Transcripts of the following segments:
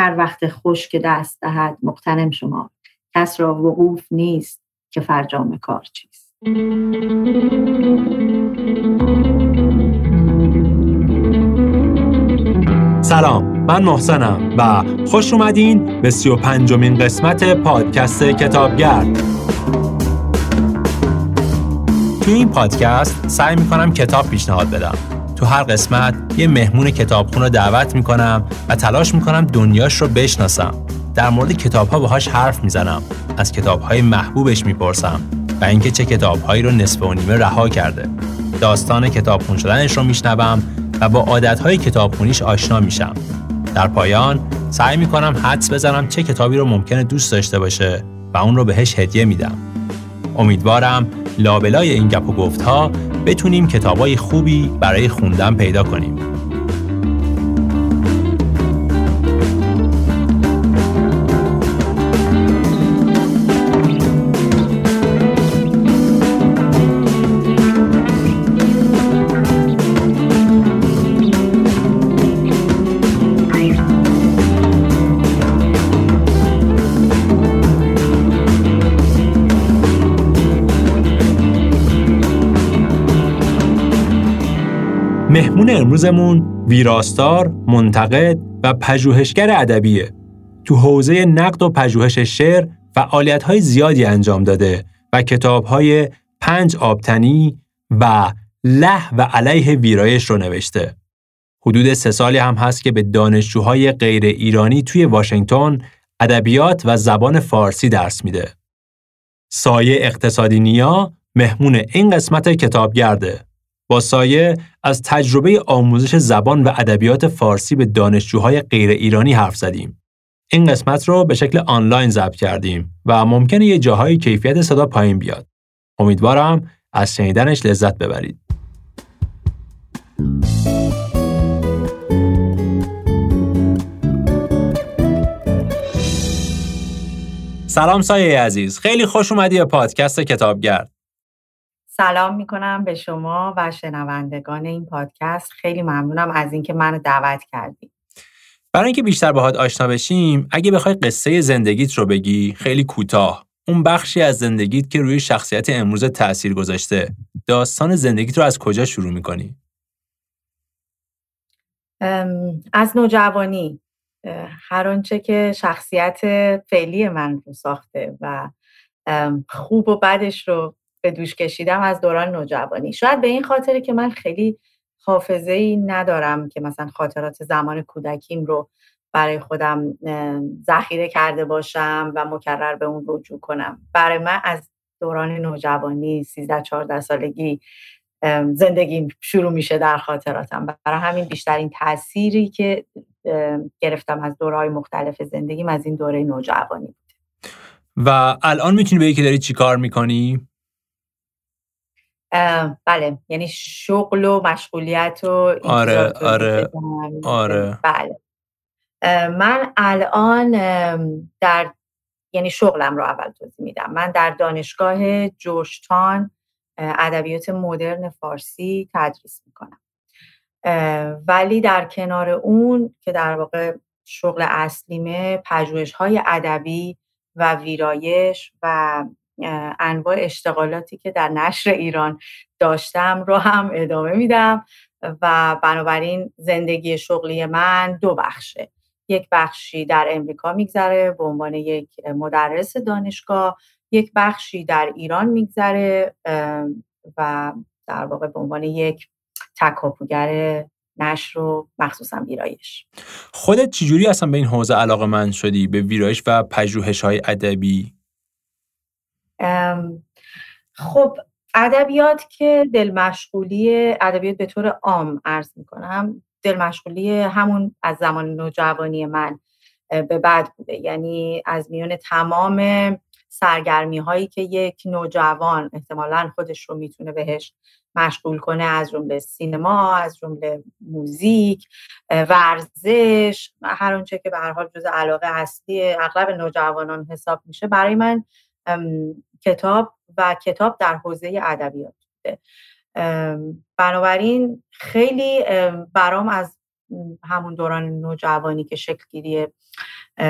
هر وقت خوش که دست دهد مقتنم شما. کس را وقوف نیست که فرجام کار چیست. سلام من محسنم و خوش اومدین به سی و پنجمین قسمت پادکست کتابگرد توی این پادکست سعی می‌کنم کتاب پیشنهاد بدم. تو هر قسمت یه مهمون کتابخون رو دعوت می‌کنم و تلاش می‌کنم دنیاش رو بشناسم. در مورد کتاب ها باهاش حرف می‌زنم. از کتاب های محبوبش می‌پرسم و اینکه چه کتاب هایی رو نصف و نیمه رها کرده. داستان کتابخون شدنش رو میشنوم و با عادت های کتابخونیش آشنا میشم. در پایان سعی می‌کنم حدس بزنم چه کتابی رو ممکنه دوست داشته باشه و اون رو بهش هدیه میدم. امیدوارم لابلای این گپ و گفت ها بتونیم کتابای خوبی برای خوندن پیدا کنیم. مهمون امروزمون ویراستار، منتقد و پژوهشگر ادبیه. تو حوزه نقد و پژوهش شعر های زیادی انجام داده و های پنج آبتنی و له و علیه ویرایش رو نوشته. حدود سه سالی هم هست که به دانشجوهای غیر ایرانی توی واشنگتن ادبیات و زبان فارسی درس میده. سایه اقتصادی نیا مهمون این قسمت کتابگرده. با سایه از تجربه آموزش زبان و ادبیات فارسی به دانشجوهای غیر ایرانی حرف زدیم. این قسمت رو به شکل آنلاین ضبط کردیم و ممکنه یه جاهای کیفیت صدا پایین بیاد. امیدوارم از شنیدنش لذت ببرید. سلام سایه عزیز خیلی خوش اومدی به پادکست کتابگرد سلام می‌کنم به شما و شنوندگان این پادکست. خیلی ممنونم از اینکه منو دعوت کردیم برای اینکه بیشتر باهات آشنا بشیم اگه بخوای قصه زندگیت رو بگی خیلی کوتاه. اون بخشی از زندگیت که روی شخصیت امروز تاثیر گذاشته. داستان زندگیت رو از کجا شروع می‌کنی؟ از نوجوانی. هر آنچه که شخصیت فعلی من رو ساخته و خوب و بدش رو به دوش کشیدم از دوران نوجوانی. شاید به این خاطره که من خیلی حافظه ای ندارم که مثلا خاطرات زمان کودکیم رو برای خودم ذخیره کرده باشم و مکرر به اون رجوع کنم. برای من از دوران نوجوانی 13 14 سالگی زندگی شروع میشه در خاطراتم. برای همین بیشترین تأثیری که گرفتم از دورهای مختلف زندگیم از این دوره نوجوانی بود. و الان می‌تونی بگی که داری چی کار می‌کنی؟ بله. یعنی شغل و مشغولیت و آره آره آره. بله. من الان در یعنی شغلم رو اول توضیح میدم. من در دانشگاه جورجتان ادبیات مدرن فارسی تدریس می‌کنم. ولی در کنار اون که در واقع شغل اصلیمه پژوهش های ادبی و ویرایش و انواع اشتغالاتی که در نشر ایران داشتم رو هم ادامه میدم و بنابراین زندگی شغلی من دو بخشه. یک بخشی در امریکا میگذره به عنوان یک مدرس دانشگاه یک بخشی در ایران میگذره و در واقع به عنوان یک تکاپوگر نشر و مخصوصا ویرایش. خودت چجوری اصلا به این حوزه علاقه من شدی؟ به ویرایش و پژوهش های ادبی؟ خب ادبیات که دل مشغولی ادبیات به طور عام عرض می‌کنم دل مشغولی همون از زمان نوجوانی من به بعد بوده. یعنی از میان تمام سرگرمی هایی که یک نوجوان احتمالا خودش رو می‌تونه بهش مشغول کنه از جمله سینما از جمله موزیک ورزش هر اونچه که به هر حال جز علاقه اصلی اغلب نوجوانان حساب میشه برای من کتاب و کتاب در حوزه ادبیات بوده. بنابراین خیلی برام از همون دوران نوجوانی که شکلگیری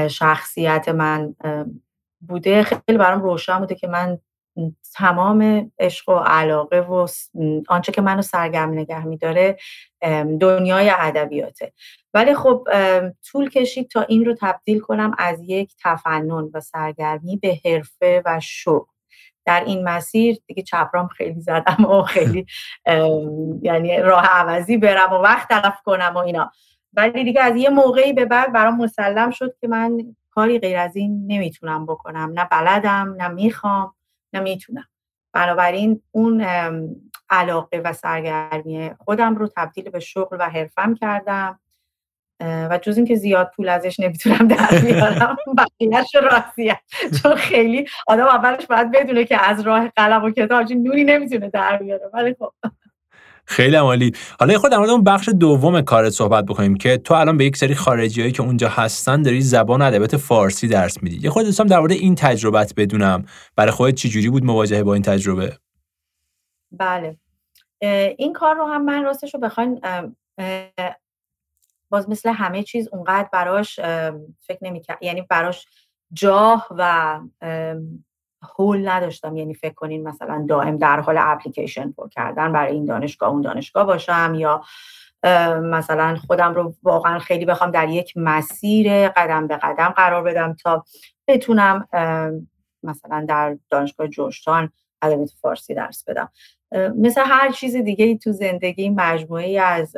شخصیت من بوده خیلی برام روشن بوده که من تمام عشق و علاقه و آنچه که منو سرگرم نگه میداره دنیای ادبیاته. ولی خب طول کشید تا این رو تبدیل کنم از یک تفنن و سرگرمی به حرفه و شغل در این مسیر دیگه چپرام خیلی زدم و خیلی یعنی راه عوضی برم و وقت تلف کنم و اینا. ولی دیگه از یه موقعی به بعد برام مسلم شد که من کاری غیر از این نمی‌تونم بکنم. نه بلدم نه می‌خوام نمی‌تونم بنابراین اون علاقه و سرگرمی خودم رو تبدیل به شغل و حرفم کردم. و جز اینکه زیاد پول ازش نمی‌تونم در بیارم بقیهش راضیه چون خیلی آدم اولش باید بدونه که از راه قلم و کتاب نونی نمی‌تونه در بیاره ولی خب. خیلی عالی. حالا یه خود در مورد اون بخش دوم کارت صحبت بکنیم که تو الان به یک سری خارجی هایی که اونجا هستن داری زبان ادبیات فارسی درس میدی. یه خود دوستم در مورد این تجربت بدونم. برای خودت چجوری بود مواجهه با این تجربه؟ بله. این کار رو هم من راستش رو بخواین باز مثل همه چیز اونقدر براش فکر نمی‌کرد یعنی براش جاه و هول نداشتم. یعنی فکر کنین مثلا دائم در حال اپلیکیشن پر کردن برای این دانشگاه اون دانشگاه باشم یا مثلا خودم رو واقعا خیلی بخوام در یک مسیر قدم به قدم قرار بدم تا بتونم مثلا در دانشگاه جوشتان ادبیات فارسی درس بدم. مثل هر چیز دیگه تو زندگی مجموعه ای از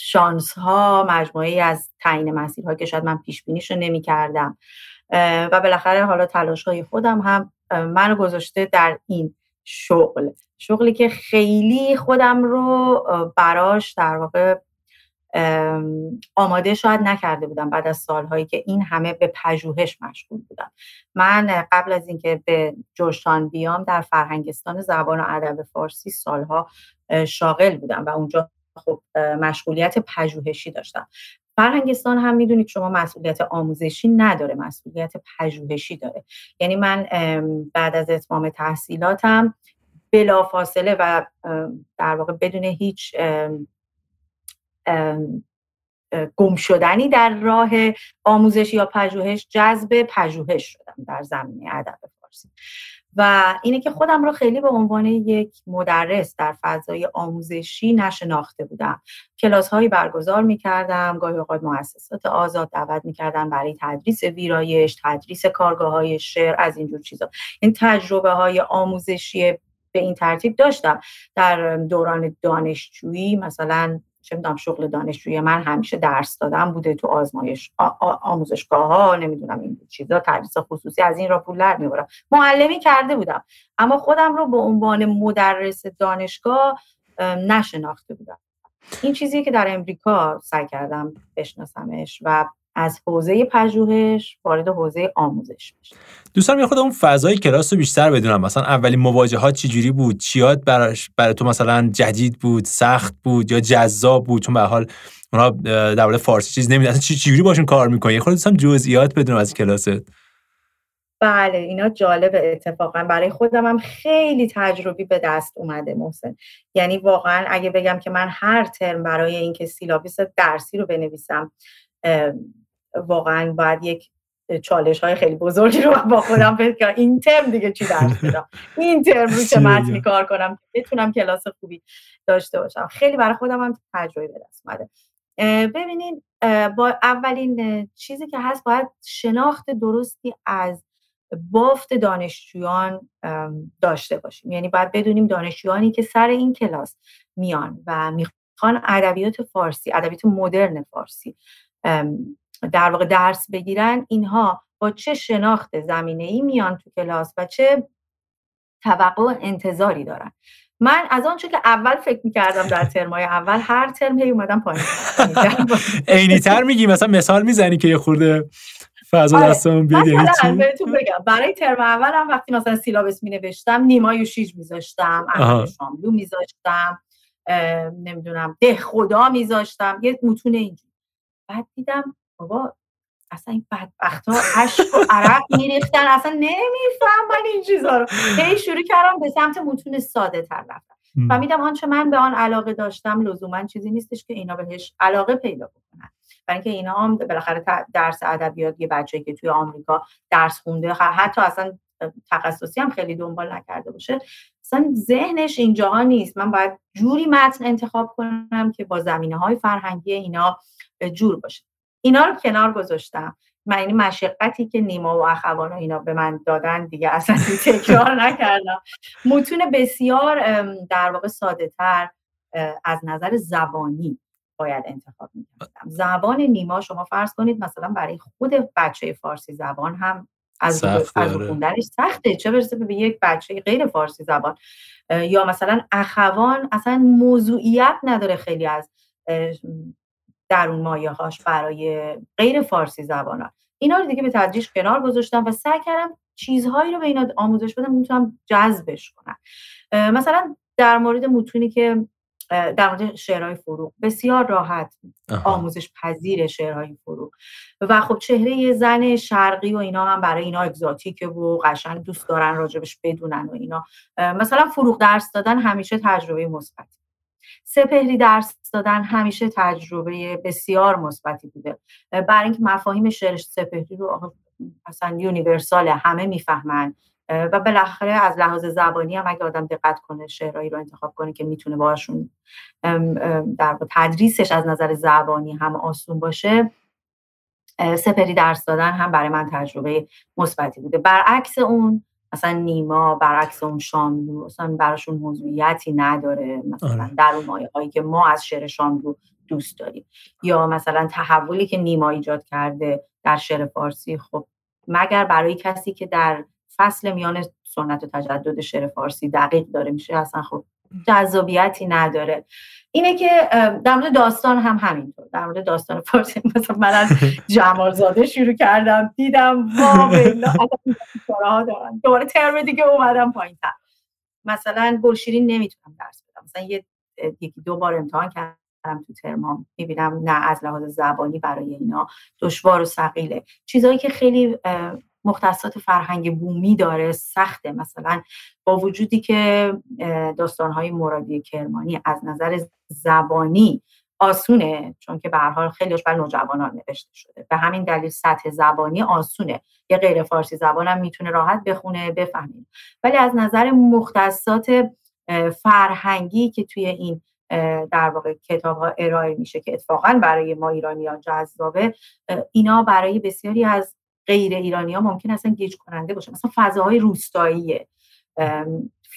شانس ها مجموعه از تعیین مسیرها که شاید من پیش بینیش رو نمی کردم و بالاخره حالا تلاش های خودم هم منو گذاشته در این شغل. شغلی که خیلی خودم رو براش در واقع آماده شاید نکرده بودم بعد از سالهایی که این همه به پژوهش مشغول بودم. من قبل از اینکه به جوشان بیام در فرهنگستان زبان و ادب فارسی سالها شاغل بودم و اونجا خب مشغولیت پژوهشی داشتم. فرهنگستان هم می‌دونید شما مسئولیت آموزشی نداره مسئولیت پژوهشی داره. یعنی من بعد از اتمام تحصیلاتم بلافاصله و در واقع بدون هیچ گم شدنی در راه آموزش یا پژوهش جذب پژوهش شدم در زمینه ادب فارسی. و اینه که خودم رو خیلی به عنوان یک مدرس در فضای آموزشی نشناخته بودم. کلاس هایی برگزار می کردم گاهی اوقات مؤسسات آزاد دعوت می کردم برای تدریس ویرایش تدریس کارگاه های شعر از اینجور چیزا. این تجربه های آموزشی به این ترتیب داشتم. در دوران دانشجویی مثلا چه می‌دونم شغل دانشجوی من همیشه درس دادم بوده تو آزمایش آموزشگاه ها نمی‌دونم این چیزا تدریس خصوصی از این را پول در می‌برم معلمی کرده بودم اما خودم رو به عنوان مدرس دانشگاه نشناخته بودم. این چیزی که در امریکا سعی کردم بشناسمش و از حوزه پژوهش وارد حوزه آموزش بشه. دوستان یه خود اون فضای کلاس رو بیشتر بدونم. مثلا اولین مواجهات چجوری بود؟ چیات براش برای تو مثلا جدید بود سخت بود یا جذاب بود؟ چون به حال اونا در مورد فارسی چیز نمی‌دونن. چی چجوری باشون کار می‌کنی؟ خود دوستان جزئیات بدونم از کلاست. بله اینا جالب اتفاقا. برای خودم هم خیلی تجربی به دست اومده محسن. یعنی واقعا اگه بگم که من هر ترم برای اینکه سیلابیس درسی رو بنویسم واقعا باید یک چالش های خیلی بزرگی رو با خودم فکر این ترم دیگه چی درس بدم این ترم رو چه متنی کار کنم بتونم کلاس خوبی داشته باشم؟ خیلی برای خودم هم تجربه به دست اومده. ببینین با اولین چیزی که هست باید شناخت درستی از بافت دانشجویان داشته باشیم. یعنی باید بدونیم دانشجویانی که سر این کلاس میان و می‌خوان ادبیات فارسی ادبیات مدرن فارسی در واقع درس بگیرن اینها با چه شناخت زمینه ای میان تو کلاس و چه توقع و انتظاری دارن؟ من از آنچه که اول فکر می‌کردم در ترمای اول هر ترم هی اومدم پایین. عینی تر میگی مثلا مثال می‌زنی که یه خورده فضا آره. دستمون بیاد یعنی بهتون بگم برای ترم اول هم وقتی مثلا سیلابس می نوشتم نیمای و شیج میذاشتم شاملو میذاشتم نمی‌دونم ده خدا میذاشتم یه متون اینجور بعد دیدم بابا اصلا این بدبخت ها عشق و عرق میریختن اصلا نمیفهم من این چیزا رو. هی شروع کردم به سمت متون ساده تر رفتم. فهمیدم آنچه من به آن علاقه داشتم لزوما چیزی نیستش که اینا بهش علاقه پیدا بکنن. برای اینکه اینا هم بالاخره درس ادبیات یه بچه‌ای که توی آمریکا درس خونده حتی اصلا تخصصی هم خیلی دنبال نکرده باشه. اصلا ذهنش اینجاها نیست. من باید جوری متن انتخاب کنم که با زمینه های فرهنگی اینا جور باشه. اینا رو کنار گذاشتم. من این مشقتی که نیما و اخوان و اینا به من دادن دیگه اصلا تکرار نکردم. متون بسیار در واقع ساده تر از نظر زبانی باید انتخاب می‌کردم. زبان نیما شما فرض کنید مثلا برای خود بچه فارسی زبان هم از از آره. خوندنش سخته. چه برسه به یک بچه غیر فارسی زبان؟ یا مثلا اخوان اصلا موضوعیت نداره خیلی از در اون مایه هاش برای غیر فارسی زبان ها. اینا رو دیگه به تدریج کنار گذاشتم و سعی کردم چیزهایی رو به اینا آموزش بدم می‌تونم جذبش کنم. مثلا در مورد متونی که در مورد شعرهای فروغ بسیار راحت آموزش پذیر شعرهای فروغ. و خب چهره زن شرقی و اینا هم برای اینا اگزاتیکه و قشنگ دوست دارن راجبش بدونن و اینا. مثلا فروغ درس دادن همیشه تجربه مثبتی سپهری درس دادن همیشه تجربه بسیار مثبتی بوده. برای اینکه مفاهیم شعر سپهری رو اصلا یونیورسال همه می‌فهمن. و بالاخره از لحاظ زبانی هم اگه آدم دقت کنه شعرهایی رو انتخاب کنه که می‌تونه باشون در تدریسش از نظر زبانی هم آسون باشه سپری درس دادن هم برای من تجربه مثبتی بوده. برعکس اون مثلا نیما برعکس اون شاملو اصلا براشون موضوعیتی نداره مثلا آره. در اون مایه هایی که ما از شعر شاملو دوست داریم. یا مثلا تحولی که نیما ایجاد کرده در شعر فارسی خب مگر برای کسی که در فصل میان سنت و تجدد شعر فارسی دقیق داره میشه؟ اصلا خب جذابیتی نداره. اینه که در مورد داستان هم همینطور. در مورد داستان فارسی مثلا من از جمال زاده شروع کردم دیدم واقعا دارن. دوباره ترم دیگه اومدم پایین تر مثلا گلشیرین نمی‌تونم درس بدم. مثلا یه یکی دو بار امتحان کردم تو ترمام. می‌بینم نه از لحاظ زبانی برای اینا دشوار و سقیله چیزهایی که خیلی مختصات فرهنگ بومی داره سخته. مثلا با وجودی که داستانهای مرادی کرمانی از نظر زبانی آسونه چون که به حال خیلیش بر نوجوانان نوشته شده. به همین دلیل سطح زبانی آسونه. یه غیر فارسی زبانم می‌تونه راحت بخونه بفهمید ولی از نظر مختصات فرهنگی که توی این در واقع کتاب ها ارائه میشه که اتفاقا برای ما ایرانی ها جذابه اینا برای بسیاری از غیر ایرانی ها ممکن اصلا گیج کننده باشه. مثلا فضاهای روستاییه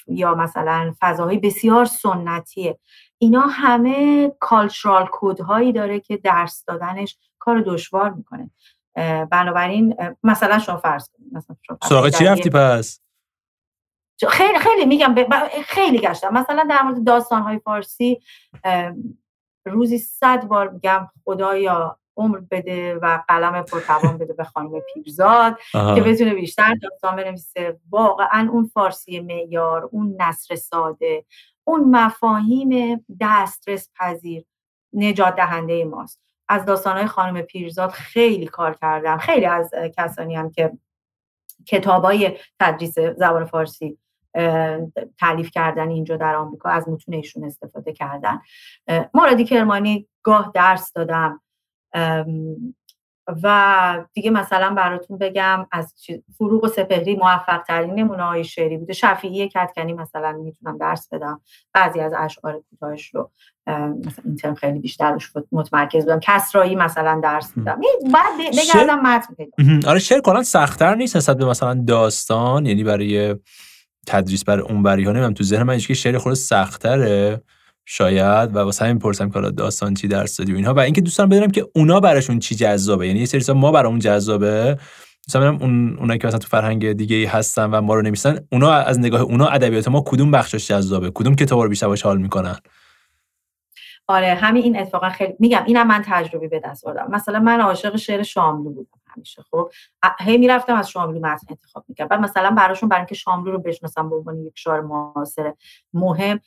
یا مثلا فضاهای بسیار سنتیه. اینا همه کالچرال کود هایی داره که درس دادنش کار دشوار می‌کنه. بنابراین مثلا شما فرض کنید مثلا سراغ چی رفتی پس؟ خیلی خیلی میگم خیلی گشتم. مثلا در مورد داستان های فارسی روزی صد بار میگم خدایا عمر بده و قلم پرتوان بده به خانم پیرزاد که بتونه بیشتر داستان بنویسه. واقعا اون فارسی معیار اون نصر ساده اون مفاهیم دسترس پذیر نجات دهنده ماست. از داستانهای خانم پیرزاد خیلی کار کردم. خیلی از کسانی هم که کتابای تدریس زبان فارسی تعلیف کردن اینجا در آمریکا از متونشون استفاده کردن. مرادی کرمانی گاه درس دادم. و دیگه مثلا براتون بگم از فروغ و سپهری موفق ترین نمونه های شعری بوده. شفیعی کتکنی مثلا می‌تونم درس بدم. بعضی از اشعار کوتاهش رو مثلا این ترم خیلی بیشتر روش متمرکز بودم. کسرایی مثلا درس میدم. بعد بگردم متن پیدا آره شعر کلا سختتر نیست نسبت به مثلا داستان یعنی برای تدریس برای اون بری ها. تو ذهن من که شعر خود سختره شاید. و واسه همین پرسم که داستان چی درس دادی و اینها. و اینکه دوستان بدونم که اونا براشون چی جذابه. یعنی یه سری ما برامون جذابه. مثلا اون اونایی که مثلا تو فرهنگ دیگه ای هستن و ما رو نمیسن اونا از نگاه اونا ادبیات ما کدوم بخشش جذابه؟ کدوم کتاب رو بیشتر باش حال می‌کنن؟ آره همین این اتفاقا خیلی میگم اینم من تجربه به دست آوردم. مثلا من عاشق شعر شاملو بودم همیشه خب. هی می‌رفتم از شاملو متن انتخاب می‌کردم. بعد مثلا براشون برای اینکه شاملو رو بشناسم به عنوان یک شعر معاصر مهم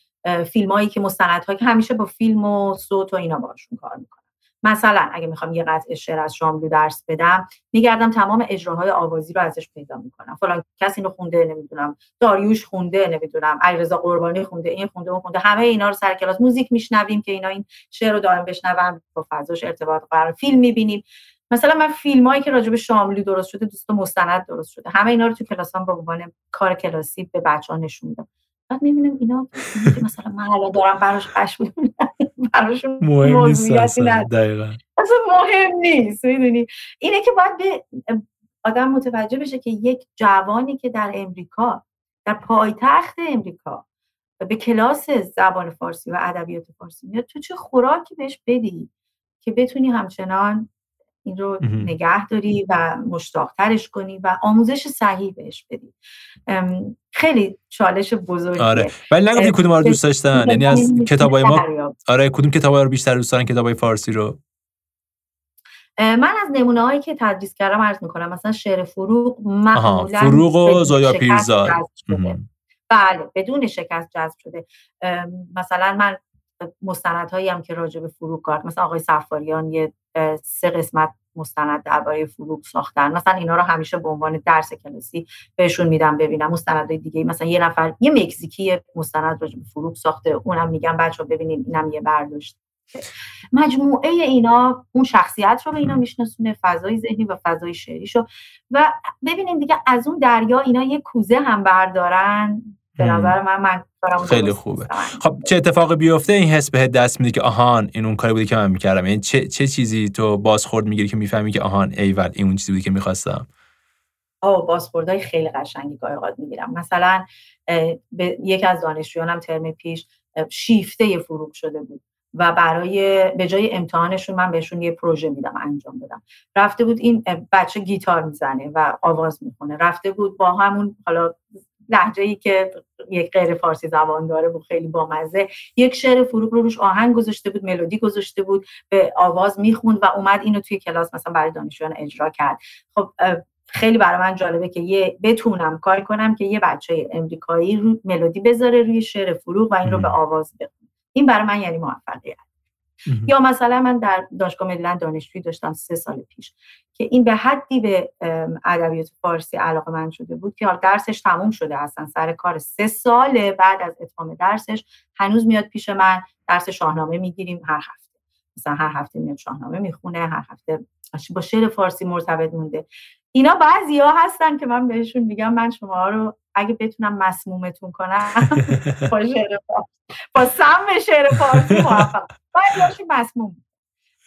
فیلم هایی که مستندهایی که همیشه با فیلم و صوت و اینا باشون کار می‌کنم. مثلا اگه می‌خوام یه قطعه شعر از شاملو درس بدم میگردم تمام اجراهای آوازی رو ازش پیدا می‌کنم. فلان کسی رو خونده نمی‌دونم داریوش خونده نمی‌دونم علیرضا قربانی خونده این خونده اون خونده همه اینا رو سر کلاس موزیک میشنویم که اینا این شعر رو دائم بشنون با فضاش ارتباط قرار فیلم می‌بینیم. مثلا من فیلم هایی که راجع به شاملو درست شده دوست مستند درست شده. همه اینا رو تو کلاسام به عنوان کار کلاسی به بچه‌ها نشون میدم. بعد می‌بینم اینا مثلا من الان دارم براش قش براشون مهم نیست اصلا مهم نیست می‌دونی؟ اینه که باید به آدم متوجه بشه که یک جوانی که در امریکا در پایتخت امریکا به کلاس زبان فارسی و ادبیات فارسی میاد تو چه خوراکی بهش بدی که بتونی همچنان این رو نگه داری و مشتاقترش کنی و آموزش صحیح بهش بدی. خیلی چالش بزرگیه. آره. ولی نگفتی کدوم رو دوست داشتن. یعنی از کتابای ما آره کدوم کتابای رو بیشتر دوست دارن؟ کتابای فارسی رو. من از نمونه هایی که تدریس کردم عرض می‌کنم. مثلا شعر فروغ معمولا فروغ و زایا پیرزاد. بله بدون شکست جذب شده. مثلا من مستندهایی هم که راجع به فروغ کارت مثلا آقای سفاریان یه سه قسمت مستند درباره فروغ ساختن. مثلا اینا رو همیشه به عنوان درس کلاسی بهشون میدم ببینم. مستندهای دیگه مثلا یه نفر یه مکزیکی مستند راجع به فروغ ساخته اونم میگم بچه ببینید اینم یه برداشت. مجموعه اینا اون شخصیت رو به اینا میشناسونه فضای ذهنی و فضای شعریشو. و ببینید دیگه از اون دریا اینا یه کوزه هم بردارن. به نظر من من خیلی خوبه. خب چه اتفاقی بیفته؟ این حس بهت دست میده که آهان این اون کاری بوده که من می‌کردم. یعنی چه, چه چیزی تو بازخورد می‌گیری که می‌فهمی که آهان ایول این اون چیزی بودی که می‌خواستم؟ آه بازخوردهای خیلی قشنگی گاهی می‌گیرم. مثلا به یکی از دانشجویانم ترم پیش شیفته فروغ شده بود و برای به جای امتحانشون من بهشون یه پروژه میدم انجام بدم. رفته بود این بچه گیتار می‌زنه و آواز می‌خونه. رفته بود با همون حالا لحجه ای که یک غیر فارسی زبان داره بود خیلی بامزه. یک شعر فروغ رو روش آهنگ گذاشته بود ملودی گذاشته بود به آواز می‌خوند و اومد اینو توی کلاس مثلا برای دانشجویان اجرا کرد. خب خیلی برای من جالبه که یه بتونم کار کنم که یه بچه امریکایی رو ملودی بذاره روی شعر فروغ و این رو به آواز بخونه. این برای من یعنی موفقیت. یا مثلا من در دانشگاه مریلند دانشجویی داشتم سه سال پیش که این به حدی به ادبیات فارسی علاقه من شده بود که درسش تموم شده اصلا سر کار سه سال بعد از اتمام درسش هنوز میاد پیش من درس شاهنامه می‌گیریم هر هفته. مثلا هر هفته میاد شاهنامه می‌خونه هر هفته با شعر فارسی مرتبط مونده. اینا بعضی ها هستن که من بهشون میگم من شما رو اگه بتونم مسمومتون کنم با شعر با سم شعر فارسی موفق بعضی مسموم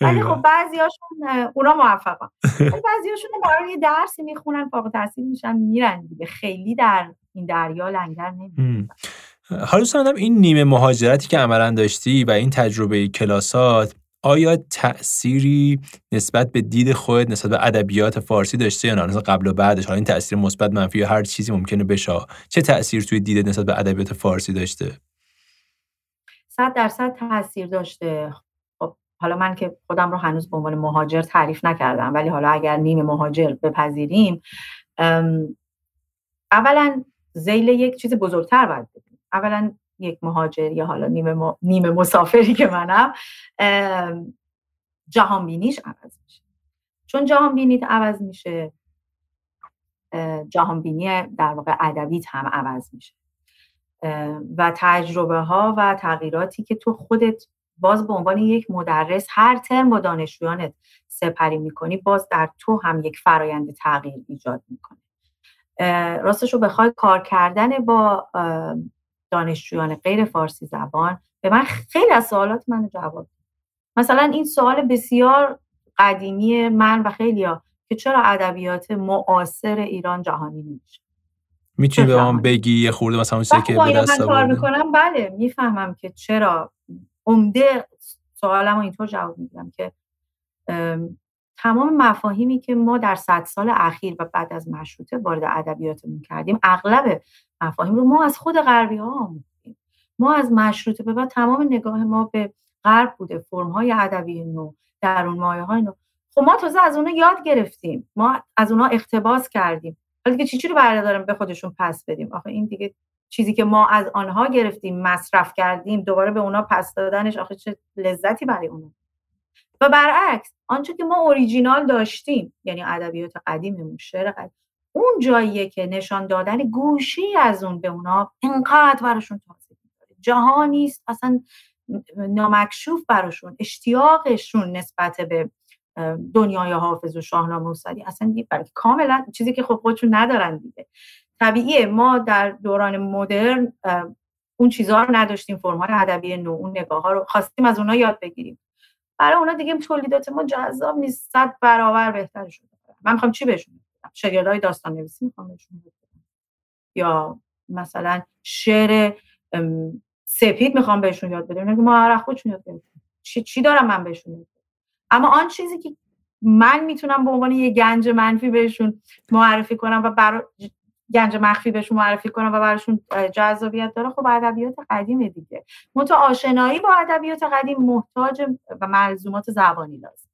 ولی خب بعضی هاشون اونا موفقن. بعضی هاشون برای یه درسی می‌خونن فاق تحصیل میشن میرن دیگه. خیلی در این دریا لنگر نمیدن حالا سندم این نیمه مهاجرتی که عملا داشتی و این تجربه کلاسات آیا تأثیری نسبت به دید خود نسبت به ادبیات فارسی داشته یا نه؟ قبل و بعدش حالا این تاثیر مثبت منفی یا هر چیزی ممکنه بشه. چه تاثیر توی دید نسبت به ادبیات فارسی داشته؟ صد درصد تاثیر داشته. خب حالا من که خودم رو هنوز به عنوان مهاجر تعریف نکردم ولی حالا اگر نیم مهاجر بپذیریم اولا زیل یک چیز بزرگتر باید اولا یک مهاجر یا حالا نیمه, نیمه مسافری که منم جهان بینیش عوض میشه. چون جهان بینیت عوض میشه جهان بینی در واقع ادبیت هم عوض میشه. و تجربه ها و تغییراتی که تو خودت باز به عنوان یک مدرس هر ترم با دانشجویانت سپری می‌کنی باز در تو هم یک فرایند تغییر ایجاد می‌کنه. راستش رو بخوای کار کردن با دانشجویان غیر فارسی زبان به من خیلی از سوالات من جواب مثلا این سوال بسیار قدیمی من و خیلی ها که چرا ادبیات معاصر ایران جهانی نمیشه؟ می‌تونی به من بگی یه خورده مثلا اون که به دست کار می‌کنم. بله می‌فهمم که چرا. عمده سوالم اینطور جواب میدم که تمام مفاهیمی که ما در صد سال اخیر و بعد از مشروطه وارد ادبیاتمون کردیم اغلب مفاهیم رو ما از خود غربی ها آموختیم. ما از مشروطه به بعد تمام نگاه ما به غرب بوده فرم های ادبی نو درون مایه های نو. خب ما تازه از اونها یاد گرفتیم. ما از اونها اقتباس کردیم. ولی دیگه چی رو برداریم به خودشون پس بدیم؟ آخه این دیگه چیزی که ما از آنها گرفتیم مصرف کردیم دوباره به اونها پس دادنش آخه چه لذتی برای اونها و برعکس آنچه که ما اوریجینال داشتیم یعنی ادبیات قدیممون شعر قدیم اون جاییه که نشان دادن گوشی از اون به اونا انقدر براشون تازه جهانی است اصلا نامکشوف براشون اشتیاقشون نسبت به دنیای حافظ و شاهنامه و سعدی اصلا کاملا چیزی که خب خودشون ندارن دیگه. طبیعیه ما در دوران مدرن اون چیزها رو نداشتیم فرم‌های ادبی نو اون نگاه ها رو خواستیم از اونها یاد بگیریم. برای اونا دیگه تولیدات ما جذاب نیست. صد برابر بهتر شده. من می‌خوام چی بهشون بدم؟ های داستان نویسی می‌خوام بهشون بدم. یا مثلا شعر سپید می‌خوام بهشون یاد بدم. ما خودشون یاد بدم چی, چی دارم من بهشون یاد اما آن چیزی که من می‌تونم به عنوان یه گنج منفی بهشون معرفی کنم و برای گنج مخفی بهشون معرفی کنم و براشون جذابیت داره خب ادبیات قدیم دیگه. متو آشنایی با ادبیات قدیم محتاج و ملزومات زبانی لازم.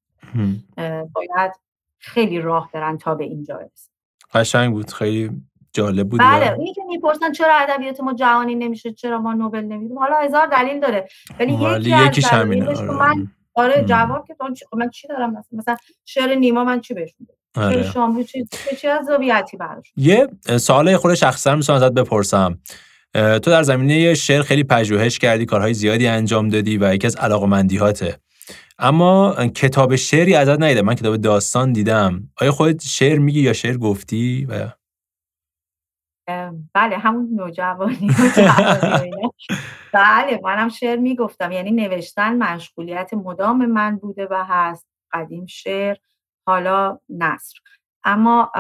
باید خیلی راه برن تا به اینجا برسن. قشنگ بود خیلی جالب بود بله اینی که می‌پرسن چرا ادبیات ما جهانی نمیشه چرا ما نوبل نمیدیم حالا هزار دلیل داره ولی یکی یکیش همینه آره. من آره جواب که خب من چی دارم؟ مثلا مثلا شعر نیما من چی بهشون آره. شاملو چی چه عذابیتی براش. یه سوال خود شخصا می‌تونم ازت بپرسم. تو در زمینه شعر خیلی پژوهش کردی کارهای زیادی انجام دادی و یکی از علاقمندیاته اما کتاب شعری ازت نیدم من کتاب داستان دیدم. آیا خودت شعر میگی یا شعر گفتی؟ و بله همون نوجوانی بله منم شعر می‌گفتم. یعنی نوشتن مشغولیت مدام من بوده و هست. قدیم شعر. حالا نصر. اما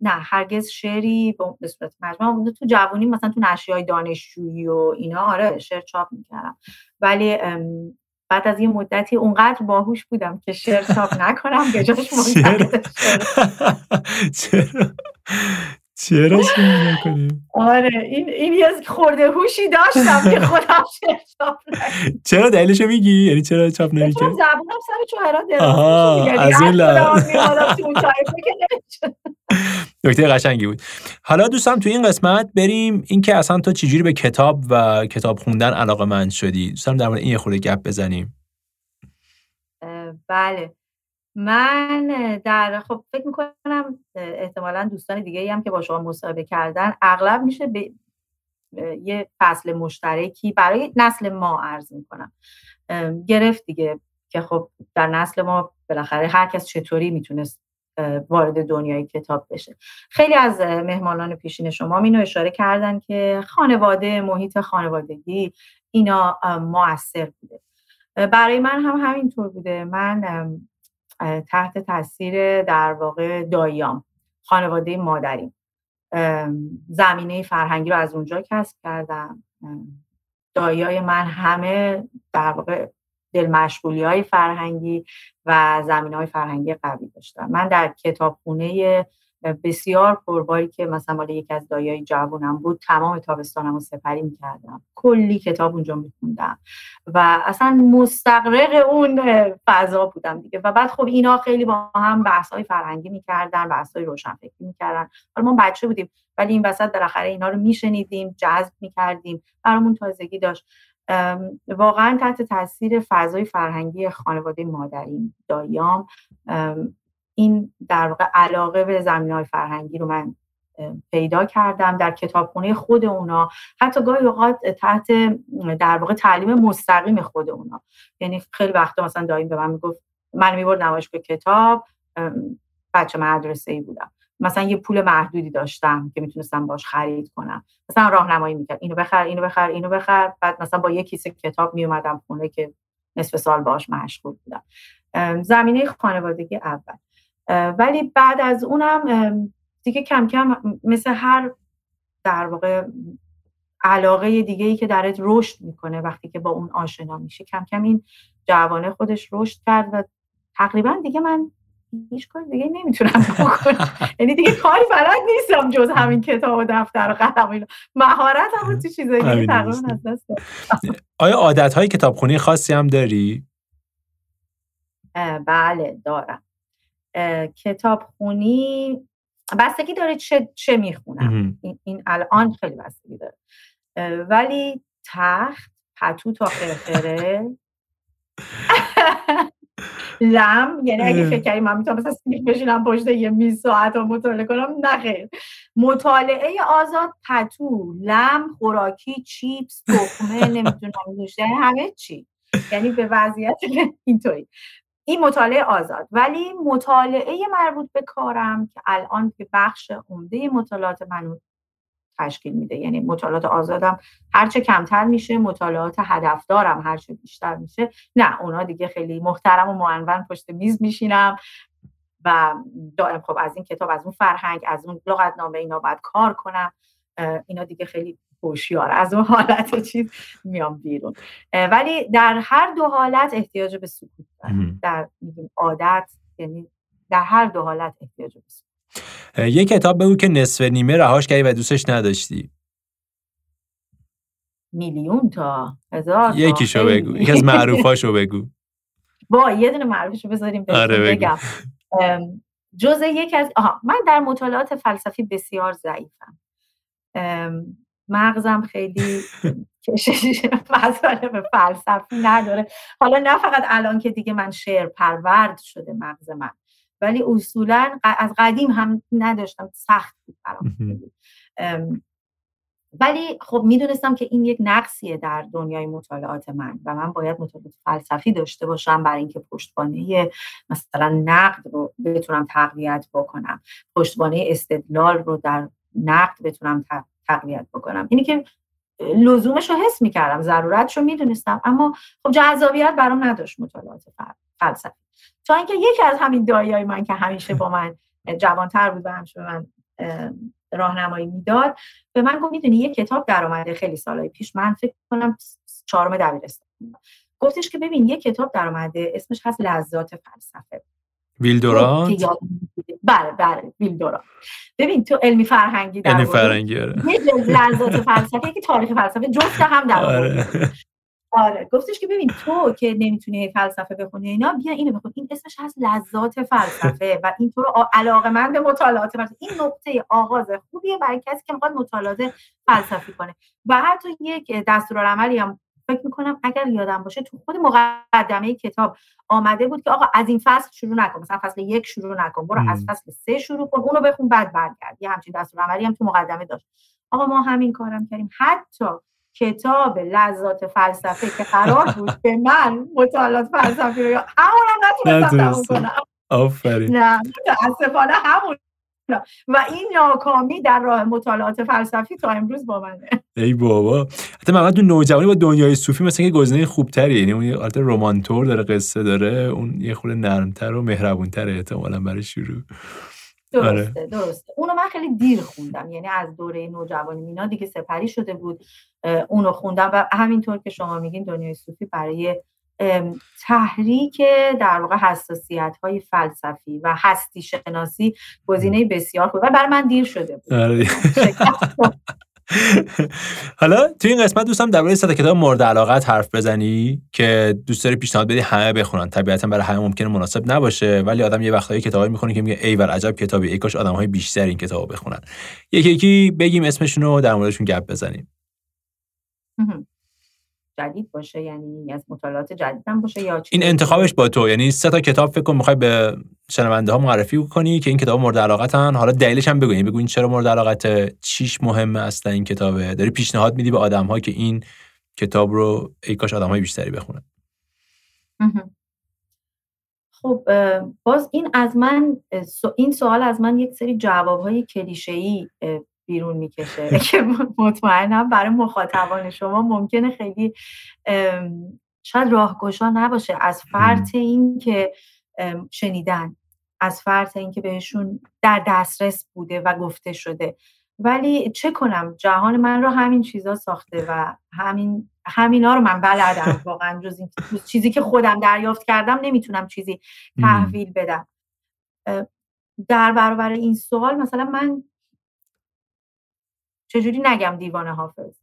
نه هرگز شعری به صورت مجموعه تو جوانی مثلا تو های دانشجویی و اینا آره شعر چاپ می‌کردم. ولی بعد از یه مدتی اونقدر باهوش بودم که شعر چاپ نکنم به جاش چرا شعر نکنیم؟ آره این این یه خورده هوشی داشتم که خودم چاپ چرا دلیلشو میگی؟ یعنی چرا چاپ نمی‌کنی زبونم سر چهرات دراز از این نکته قشنگی بود. حالا دوستم تو این قسمت بریم اینکه اصلا تو چجوری به کتاب و کتاب خوندن علاقه مند شدی؟ دوستم در مورد این خورده گپ بزنیم. بله. من در خب فکر می‌کنم احتمالا دوستان دیگه هم که با شما مصاحبه کردن اغلب میشه به یه فصل مشترکی برای نسل ما عرض می‌کنم. گرفت دیگه که خب در نسل ما بالاخره هر کس چطوری می‌تونست وارد دنیای کتاب بشه. خیلی از مهمانان پیشین شما اینو اشاره کردن که خانواده محیط خانوادگی اینا موثر بوده. برای من هم همینطور بوده. من تحت تاثیر در واقع داییام خانواده مادریم. زمینه فرهنگی رو از اونجا کسب کردم. داییای من همه در واقع دل مشغولی های فرهنگی و زمینه های فرهنگی قوی داشتم من در کتابخونه بسیار پرباری که مثلا مال یکی از دایای جوانم بود تمام تابستانم رو سپری می‌کردم. کلی کتاب اونجا میخوندم. و اصلا مستقرق اون فضا بودم دیگه. و بعد خب اینا خیلی با هم بحث های فرهنگی می‌کردن بحث های روشنفکری می‌کردن. حالا ما بچه بودیم ولی این وسط بالاخره اینا رو میشنیدیم جذب می‌کردیم. برامون تازگی داشت. واقعا تحت تاثیر فضای فرهنگی خانواده مادریم دایام. این در واقع علاقه به زمین های فرهنگی رو من پیدا کردم در کتابخونه خود اونا. حتی گاهی اوقات تحت در واقع تعلیم مستقیم خود اونا. یعنی خیلی وقتا مثلا دایم به من می‌گفت من می‌برد نمایشگاه کتاب بچه مدرسه ای بودم. مثلا یه پول محدودی داشتم که می‌تونستم باش خرید کنم. مثلا راهنمایی می‌کرد. اینو بخر اینو بخر اینو بخر. بعد مثلا با یه کیسه کتاب میومدم خونه که نصف سال باش مشغول بودم. زمینه خانوادگی اول. ولی بعد از اونم دیگه کم کم مثل هر در واقع علاقه دیگه ای که درت رشد می‌کنه وقتی که با اون آشنا میشه کم کم این جوانه خودش رشد کرد و تقریبا دیگه من هیچ کار دیگه نمی‌تونم بکنم. یعنی دیگه کاری بلد نیستم جز همین کتاب و دفتر و قلم اینا. مهارت هم تو چیزایی تقریبا از دست آیا عادت های کتابخونی خاصی هم داری؟ بله دارم. کتاب خونی بستگی داره چه, چه می‌خونم. این, این الان خیلی بستگی داره. ولی تخت پتو تا خرخره لم یعنی اگه فکر کردی من می‌تونم مثلا سیخ بشینم پشت یه میز ساعت و مطالعه کنم نه مطالعه آزاد پتو لم خوراکی چیپس تخمه نمی‌تونم یعنی همه چی. یعنی به وضعیت اینطوری. این مطالعه آزاد. ولی مطالعه مربوط به کارم که الان که بخش عمده مطالعات من تشکیل میده. یعنی مطالعات آزادم هرچه کمتر میشه مطالعات هدفدارم هرچه بیشتر میشه. نه اونا دیگه خیلی محترم و معنون پشت میز میشینم و دائم خب از این کتاب از اون فرهنگ از اون لغتنامه اینا باید کار کنم. اینا دیگه خیلی هوشیار از اون حالت چیز میام بیرون. ولی در هر دو حالت احتیاج به سکوت در عادت یعنی در هر دو حالت احتیاج به سکوت. یه کتاب بگو که نصف نیمه رهاش کردی و دوستش نداشتی. میلیون تا هزار تا. یکیشو بگو یکی از معروفاشو بگو. با یه دونه معروفشو بذاریم آره بگم. جز یکی از آها من در مطالعات فلسفی بسیار ضعیفم. مغزم خیلی کشش به فلسفی نداره. حالا نه فقط الان که دیگه من شعر پرورد شده مغز من ولی اصولا از قدیم هم نداشتم سخت بود برام. ولی خب می‌دونستم که این یک نقصیه در دنیای مطالعات من و من باید مطالعات فلسفی داشته باشم برای اینکه پشتوانه مثلا نقد رو بتونم تقویت بکنم پشتوانه استدلال رو در نقد بتونم تقویت بکنم. اینی که لزومش رو حس می‌کردم ضرورتش رو می‌دونستم اما خب جذابیت برام نداشت مطالعات فلسفی. تا اینکه یکی از همین دایای من که همیشه با من جوانتر بود و همیشه من راهنمایی می‌داد به من گفت می‌دونی یه کتاب در آمده خیلی سالهای پیش من فکر کنم چهارم دبیرستان گفتش که ببین یه کتاب در آمده اسمش هست لذات فلسفه. ویلدورانت بله بله ویلدورانت ببین تو علمی فرهنگی در علمی فرهنگی آره. لذات فلسفه که تاریخ فلسفه جفت هم در آره. آره. گفتش که ببین تو که نمی‌تونی فلسفه بخونی اینا بیا اینو بخون. این اسمش هست لذات فلسفه و این تو رو علاقه من به مطالعات فلسفه. این نقطه آغاز خوبیه برای کسی که می‌خواد مطالعات فلسفی کنه. و حتی یک دستورالعملی هم فکر می‌کنم اگر یادم باشه تو خود مقدمه کتاب آمده بود که آقا از این فصل شروع نکن مثلا فصل یک شروع نکن برو از فصل سه شروع کن اونو بخون بعد برگرد. یه همچین دستورالعملی هم تو مقدمه داشت. آقا ما همین کارم کردیم. حتی کتاب لذات فلسفه که قرار بود به من مطالعات فلسفی رو همون هم نتونستم. کنم. آفرین. نه متاسفانه همون و این ناکامی در راه مطالعات فلسفی تا امروز با منه. ای بابا. حتی محمد تو نوجوانی با دنیای صوفی مثلا که گزینه خوبتری. یعنی اون یه حالت رمانتور داره قصه داره. اون یه خورده نرمتر و مهربونتر احتمالا برای شروع. آره. درسته. درسته اونو من خیلی دیر خوندم. یعنی از دوره نوجوانی مینا دیگه سپری شده بود اونو خوندم. و همینطور که شما میگین دنیای صوفی برای تحریک در واقع حساسیت های فلسفی و هستی شناسی گزینه بسیار خوب و برای من دیر شده بود. آره. حالا توی این قسمت دوستم درباره صد کتاب مورد علاقت حرف بزنی که دوست داری پیشنهاد بدی همه بخونن. طبیعتا برای همه ممکنه مناسب نباشه ولی آدم یه وقتایی کتابی می‌خونه که میگه ای ور عجب کتابی ای کاش آدمهای بیشتر این کتابو بخونن. یکی یکی بگیم اسمشون رو در موردشون گپ بزنیم. جدید باشه یعنی از مطالعات جدید هم باشه یا این انتخابش با تو یعنی سه تا کتاب فکر کن می‌خوای به شنونده ها معرفی کنی که این کتاب مورد علاقتن. حالا دلیلش هم بگو یعنی بگو این چرا مورد علاقت چیش مهمه اصلا این کتابه؟ داری پیشنهاد میدی به آدم ها که این کتاب رو ای کاش آدم های بیشتری بخونن؟ خب باز این از من این سوال از من یک سری جواب های کلیشه ای بیرون می‌کشه. که مطمئنم برای مخاطبان شما ممکنه خیلی شاید راهگشا نباشه. از فرط این که شنیدن از فرط اینکه بهشون در دسترس بوده و گفته شده. ولی چه کنم؟ جهان من رو همین چیزا ساخته و همین همینا رو من بلدم. واقعا جز این چیزی که خودم دریافت کردم نمی‌تونم چیزی تحویل بدم. در برابر این سوال مثلا من چجوری نگم دیوانه حافظ؟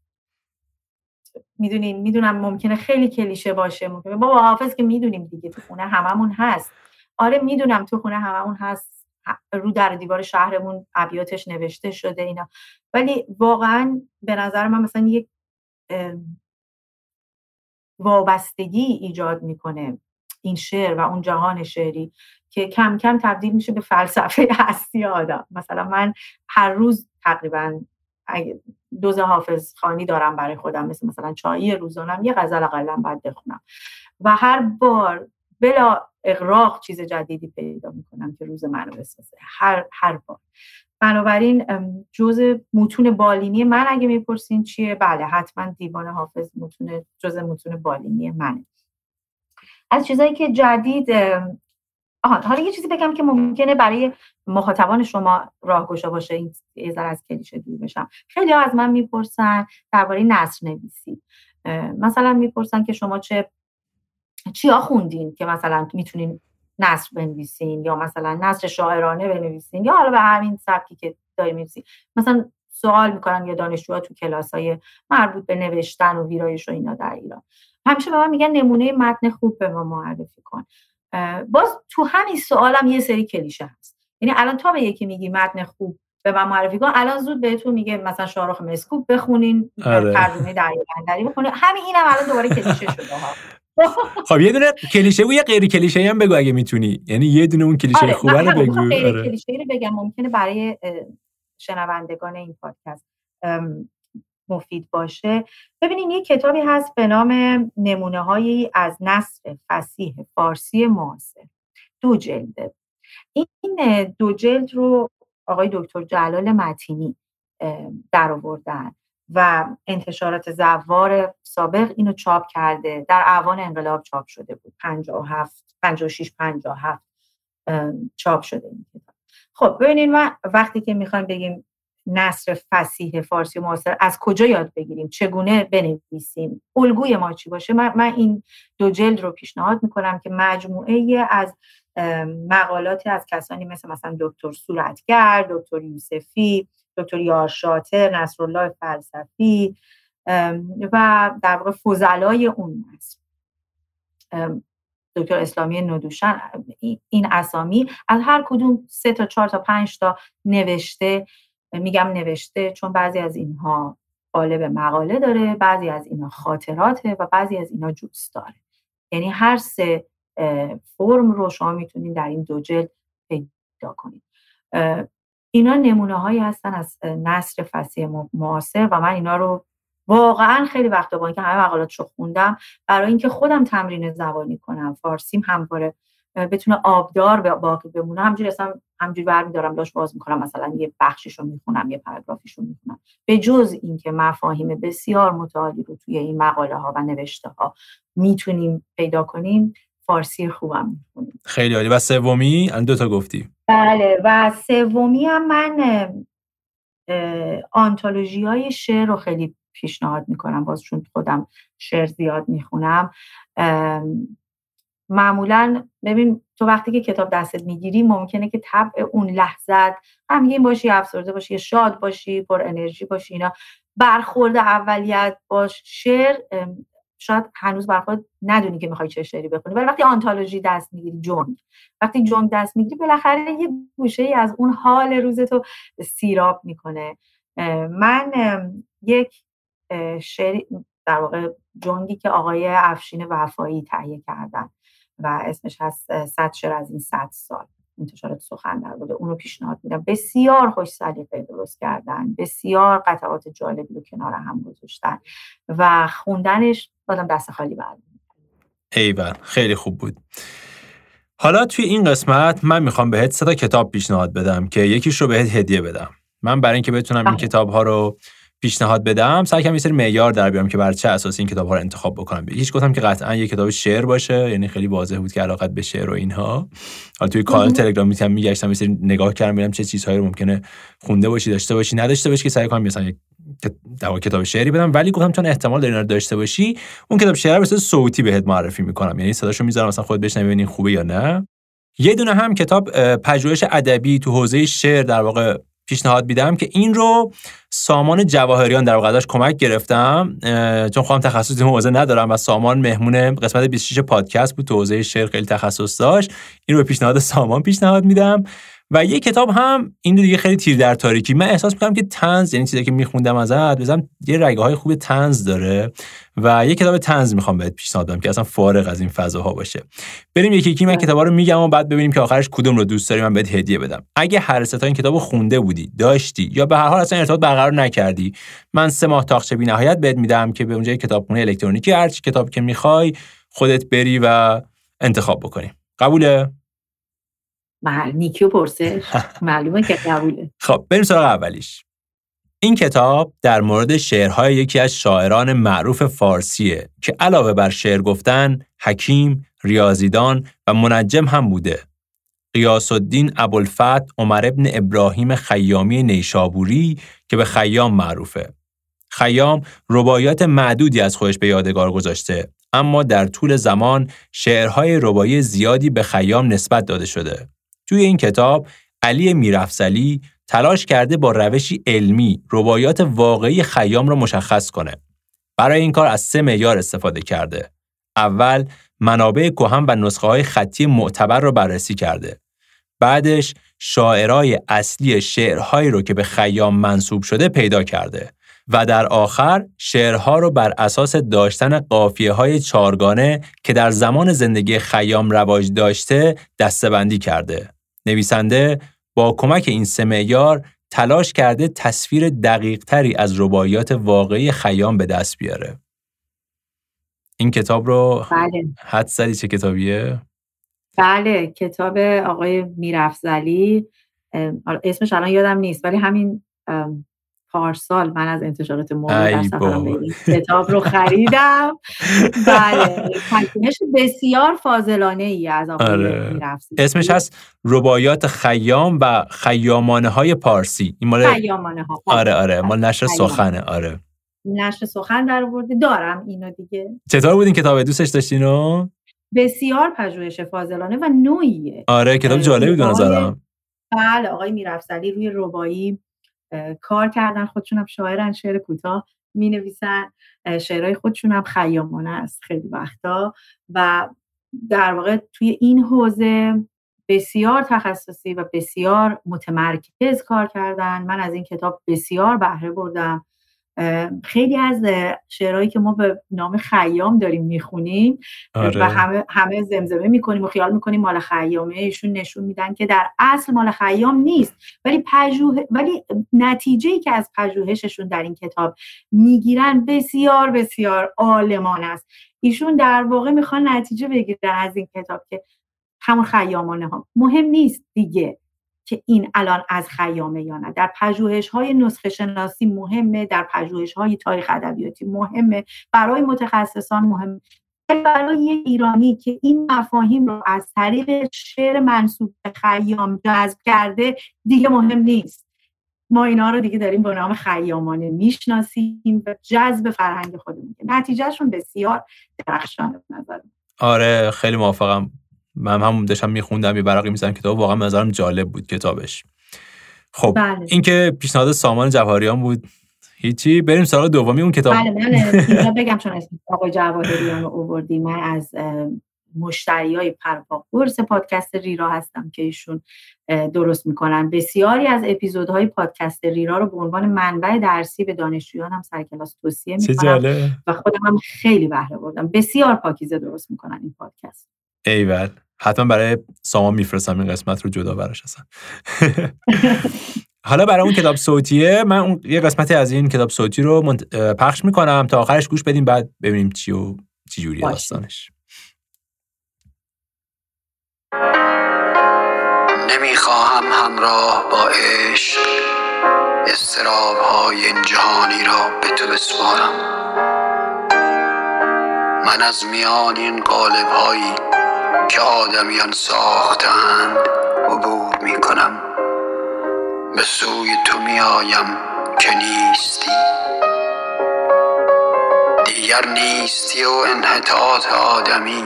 می‌دونین می‌دونم ممکنه خیلی کلیشه باشه ممکنه. بابا حافظ که می‌دونیم دیگه تو خونه هممون هست. آره می‌دونم تو خونه هممون هست. رو در دیوار شهرمون ابیاتش نوشته شده اینا. ولی واقعا به نظر من مثلا یک وابستگی ایجاد می‌کنه این شعر و اون جهان شعری که کم کم تبدیل میشه به فلسفه هستی آدم. مثلا من هر روز تقریبا دوز حافظ خانی دارم برای خودم مثل مثلا چایی روزانم یه غزل اقلا باید بخونم. و هر بار بلا اقراق چیز جدیدی پیدا می‌کنم که روز منو بسازه. هر هر بار. بنابراین جز متون بالینی من اگه می‌پرسین چیه؟ بله حتما دیوان حافظ متون جز متون بالینی منه. از چیزایی که جدید آها حالا یه چیزی بگم که ممکنه برای مخاطبان شما راهگشا باشه این یه از کلیشه دور بشم. خیلی ها از من می‌پرسن درباره نصر نویسی مثلا می‌پرسن که شما چه چیا خوندین که مثلا می‌تونین نصر بنویسین یا مثلا نصر شاعرانه بنویسین یا حالا به همین سبکی که داری می‌نویسین. مثلا سوال می‌کنن یا دانشجوها تو کلاس های مربوط به نوشتن و ویرایش و اینا در ایران. همیشه به من میگن نمونه متن خوب به ما معرفی کن. باز تو همین سوالم یه سری کلیشه هست یعنی الان تا به یکی میگی متن خوب به من معرفی کن الان زود بهتون میگه مثلا شاهرخ مسکوب بخونین آره. ترجمه دریای بخونین همین اینم الان دوباره کلیشه شده ها خب یه دونه کلیشه و یه غیر کلیشه هم بگو اگه می‌تونی یعنی یه دونه اون کلیشه آره. خوبه رو بگو غیر آره. کلیشه رو بگم ممکنه برای شنوندگان این پادکست مفید باشه. ببینین یه کتابی هست به نام نمونه هایی از نصر فسیح فارسی معاصر دو جلده این دو جلد رو آقای دکتر جلال متینی در آوردن و انتشارات زوار سابق اینو چاپ کرده. در اوان انقلاب چاپ شده بود. 57 56 57 چاپ شده این کتاب. خب ببینید ما وقتی که می‌خوایم بگیم نصر فسیح فارسی معاصر از کجا یاد بگیریم؟ چگونه بنویسیم؟ الگوی ما چی باشه؟ من, من این دو جلد رو پیشنهاد می‌کنم که مجموعه از مقالاتی از کسانی مثل مثلا دکتر صورتگر دکتر یوسفی دکتر یار شاطر نصرالله فلسفی و در واقع فضلای اون نصر دکتر اسلامی ندوشن این اسامی از هر کدوم سه تا چهار تا پنج تا نوشته میگم نوشته چون بعضی از اینها قالب مقاله داره بعضی از اینها خاطراته و بعضی از اینها جوس داره. یعنی هر سه فرم رو شما می‌تونید در این دو جلد پیدا کنید. اینا نمونه هایی هستن از نصر فصیح معاصر و من اینا رو واقعا خیلی وقتا با اینکه همه مقالات رو خوندم برای اینکه خودم تمرین زبانی کنم فارسیم همواره بتونه آبدار باقی بمونه. همجوری اصلا همجوری برمیدارم داشت باز می‌کنم مثلا یه بخشیش رو می‌خونم یه پاراگرافیش رو می‌خونم. به جز اینکه مفاهیم بسیار متعالی رو توی این مقاله ها و نوشته ها می‌تونیم پیدا کنیم فارسی خوبم می‌خونیم. خیلی عالی. و سومی؟ دو تا گفتی. بله و سومی هم من آنتولوژی های شعر رو خیلی پیشنهاد می‌کنم. باز چون خودم شعر زیاد می‌خونم معمولا ببین تو وقتی که کتاب دستت می‌گیری ممکنه که طبع اون لحظت غمگین باشی افسرده باشی شاد باشی پر انرژی باشی اینا. برخورد اولیت باش. شعر شاید هنوز برخورد ندونی که می‌خوای چه شعری بخونی ولی وقتی آنتولوژی دست می‌گیری جنگ. وقتی جنگ دست می‌گیری بالاخره یه گوشه ای از اون حال روزتو سیراب می‌کنه. من یک شعر در واقع جنگی که آقای افشین وفایی تهیه کردن. و اسمش هست صد شعر از این صد سال. انتشارات سخن در بوده اونو پیشنهاد میدم. بسیار خوش سلیقه درست کردن. بسیار قطعات جالبی رو کنار هم گذاشتن. و خوندنش بادم دست خالی برد ایول خیلی خوب بود. حالا توی این قسمت من می‌خوام بهت صدا کتاب پیشنهاد بدم که یکیش رو بهت هدیه بدم. من برای اینکه بتونم این بله. کتاب ها رو پیشنهاد بدم سعی کنم یه سری معیار در بیارم که بر چه اساسی این کتاب ها رو انتخاب بکنم. هیچ گفتم که قطعا یه کتاب شعر باشه یعنی خیلی واضح بود که علاقت به شعر و اینها. حالا توی کانال تلگرامی هم میگشتم یه سری نگاه کردم ببینم چه چیزهایی رو ممکنه خونده باشی داشته باشی نداشته باشی که سعی کنم مثلا در کتاب شعری بدم. ولی گفتم چون احتمال داری رو داشته باشی اون کتاب شعر رو صوتی بهت معرفی می‌کنم. یعنی صداشو می‌ذارم مثلا خود بشنوی ببینین خوبه یا نه. یه دونه هم کتاب پژوهش ادبی تو حوزه شعر در واقع پیشنهاد میدم که این رو سامان جواهریان در واقع کمک گرفتم چون خودم تخصص این حوزه ندارم و سامان مهمون قسمت 26 پادکست بود تو حوزه شعر خیلی تخصص داشت. این رو به پیشنهاد سامان پیشنهاد میدم. و یه کتاب هم این دیگه خیلی تیر در تاریکی. من احساس می‌کنم که تنز یعنی چیزی که میخوندم ازت بزنم یه رگه های خوب تنز داره و یه کتاب تنز می‌خوام بهت پیشنهاد بدم که اصلا فارغ از این فضاها باشه. بریم یکی یکی من کتابا رو میگم و بعد ببینیم که آخرش کدوم رو دوست داری من بهت هدیه بدم. اگه هر سه تا این کتابو خونده بودی داشتی یا به هر حال اصلا ارتباط برقرار نکردی من سه ماه تاخچه بی نهایت بهت میدم که به اونجا کتابخونه الکترونیکی هر چی کتاب که می‌خوای خودت بری و انتخاب بکنی. قبوله؟ نیکیو پرسش معلومه که قبوله خب بریم سراغ اولیش این کتاب در مورد شعرهای یکی از شاعران معروف فارسیه که علاوه بر شعر گفتن حکیم، ریاضیدان و منجم هم بوده. قیاس الدین ابوالفتح عمر ابن ابراهیم خیامی نیشابوری که به خیام معروفه. خیام ربایات معدودی از خودش به یادگار گذاشته اما در طول زمان شعرهای ربایی زیادی به خیام نسبت داده شده. توی این کتاب علی میرفزلی تلاش کرده با روشی علمی ربایات واقعی خیام را مشخص کنه. برای این کار از سه معیار استفاده کرده. اول منابع کهن و نسخه های خطی معتبر را بررسی کرده. بعدش شاعرای اصلی شعرهایی رو که به خیام منصوب شده پیدا کرده و در آخر شعرها رو بر اساس داشتن قافیه های چارگانه که در زمان زندگی خیام رواج داشته دستبندی کرده. نویسنده با کمک این سه معیار تلاش کرده تصویر دقیق تری از رباعیات واقعی خیام به دست بیاره. این کتاب رو بله. حد زدی چه کتابیه؟ بله کتاب آقای میرفزلی اسمش الان یادم نیست ولی همین پارسال من از انتشارات مورد کتاب رو خریدم. بله بسیار فاضلانه ای از آقای آره. اسمش هست ربایات خیام و خیامانه های پارسی. این مال خیامانه ها آره آره. مال نشر سخنه آره. نشر سخن در ورده دارم اینو دیگه. چطور بود این کتاب؟ دوستش داشتینو بسیار پژوهش فاضلانه و نوعیه. آره کتاب جالبی به نظرم. بله آقای میرفزلی روی ربایی کار کردن خودشون هم شاعرن شعر کوتاه می نویسن شعرهای خودشون هم خیامانه است خیلی وقتا. و در واقع توی این حوزه بسیار تخصصی و بسیار متمرکز کار کردن. من از این کتاب بسیار بهره بردم. خیلی از شعرهایی که ما به نام خیام داریم می‌خونیم آره. و همه همه زمزمه می‌کنیم و خیال می‌کنیم مال خیامه. ایشون نشون میدن که در اصل مال خیام نیست. ولی پژوه ولی نتیجه ای که از پژوهششون در این کتاب می‌گیرن بسیار بسیار عالمان است. ایشون در واقع می‌خوان نتیجه بگیرن از این کتاب که همون خیامانه ها. مهم نیست دیگه. که این الان از خیامه یا نه. در پژوهش های نسخه شناسی مهمه در پژوهش های تاریخ ادبیاتی مهمه برای متخصصان مهمه. برای یه ایرانی که این مفاهیم رو از طریق شعر منصوب به خیام جذب کرده دیگه مهم نیست. ما اینا رو دیگه داریم با نام خیامانه می‌شناسیم و جذب فرهنگ خودمون. نتیجهشون بسیار درخشانه نظر آره خیلی موافقم. من هم داشتم میخوندم یه برقی می‌زنم کتاب واقعا نظرم جالب بود کتابش. خب بله. این که پیشنهاد سامان جواهریان بود هیچی. بریم سراغ دومی اون کتاب. بله من بگم چون اسم آقای جواهریان رو آوردی من از مشتری های پرپاقورس پادکست ریرا هستم که ایشون درست می‌کنن. بسیاری از اپیزودهای پادکست ریرا رو به عنوان منبع درسی به دانشجویان هم سر کلاس توصیه می‌کنم و خودم هم خیلی بهره بردم. بسیار پاکیزه درست می‌کنن این پادکست. ایول. حتما برای سامان میفرستم این قسمت رو جدا براش هستم حالا برای اون کتاب صوتیه من اون یه قسمتی از این کتاب صوتی رو پخش می‌کنم تا آخرش گوش بدیم بعد ببینیم چی و چی جوری داستانش. نمی‌خواهم همراه با عشق استراب های این جهانی را به تو بسپارم. من از میان این قالب هایی که آدمیان ساختند عبور می کنم به سوی تو می آیم که نیستی. دیگر نیستی و انحطاط آدمی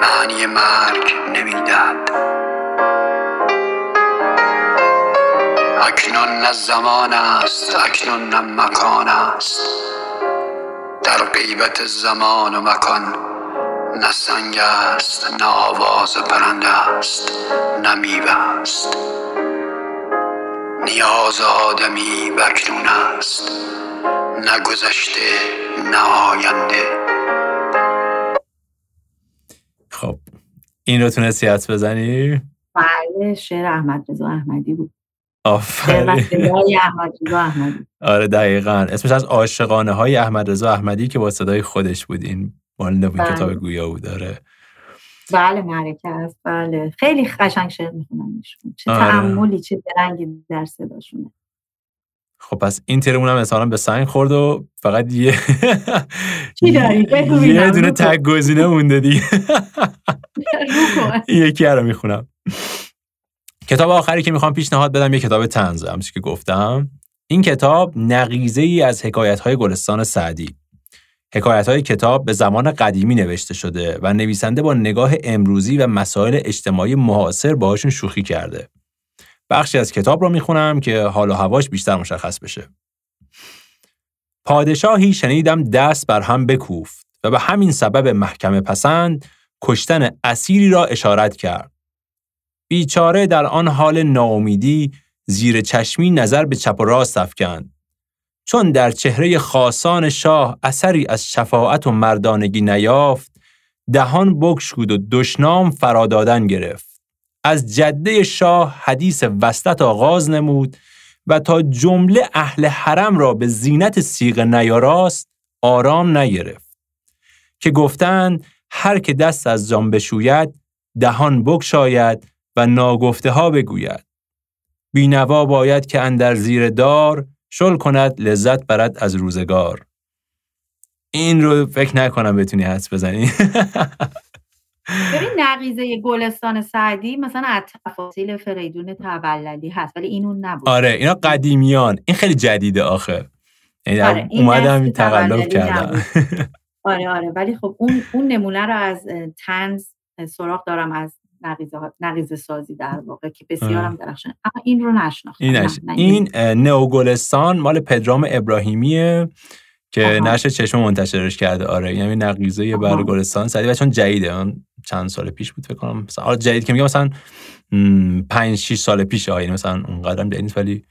معنی مرگ نمی‌دهد. اکنون نه زمان است اکنون نه مکان است. در غیبت زمان و مکان نه سنگ است نه آواز پرنده است نه میوه است. نیاز آدمی بکنون است نه گذشته نه آینده. خب این رو تونستی حدس بزنی؟ بله شعر احمد رضا احمدی بود. آفرین. آره دقیقا. اسمش از عاشقانه های احمد رضا احمدی که با صدای خودش بود این مال نوین بله. کتاب گویا بود داره بله معرکه است بله خیلی قشنگ شعر می‌خونن چه آره. تعملی چه درنگی در صداشونه خب پس این تیرمون هم احتمالاً به سنگ خورد و فقط یه چی داری؟ یه. دونه. تگ گزینه مونده دیگه یکی رو می‌خونم کتاب آخری که می‌خوام پیشنهاد بدم یه کتاب تنزه همچون که گفتم این کتاب نقیزه ای از حکایت های گلستان سعدی حکایت های کتاب به زمان قدیمی نوشته شده و نویسنده با نگاه امروزی و مسائل اجتماعی معاصر باهاشون شوخی کرده بخشی از کتاب رو می‌خونم که حال و هواش بیشتر مشخص بشه پادشاهی شنیدم دست بر هم بکوفت و به همین سبب محکمه پسند کشتن اسیری را اشارت کرد. بیچاره در آن حال ناامیدی زیر چشمی نظر به چپ و راست افکند. چون در چهره خاصان شاه اثری از شفاعت و مردانگی نیافت، دهان بگشود و دشنام فرادادن گرفت. از جده شاه حدیث وسطت آغاز نمود و تا جمله اهل حرم را به زینت سیغ نیاراست آرام نگرفت. که گفتند هر که دست از جان بشوید دهان بگشاید و ناگفته ها بگوید بینوا باید که اندر زیر دار شل کند لذت برد از روزگار. این رو فکر نکنم بتونی حدس بزنی. ببین نقیزه گلستان سعدی مثلا از تفاصیل فریدون تبللی هست ولی این اون نبود. آره اینا قدیمیان. این خیلی جدیده آخه. یعنی آره، این اومدم نسل تقلب کردم. آره آره ولی خب اون اون نمونه رو از تنز سراغ دارم از نقیزه, سازی در واقع که بسیارم درخشان اما این رو نشناختم این نش... این نئوگلستان مال پدرام ابراهیمیه که آها. نشر چشم منتشرش کرده. آره یعنی نقیزه بر آها. گلستان سعدی و چون جدیده. چند سال پیش بود فکر کنم. مثلا آره جدید که میگم مثلا 5 6 سال پیش آینه مثلا اون قدم جدید ولی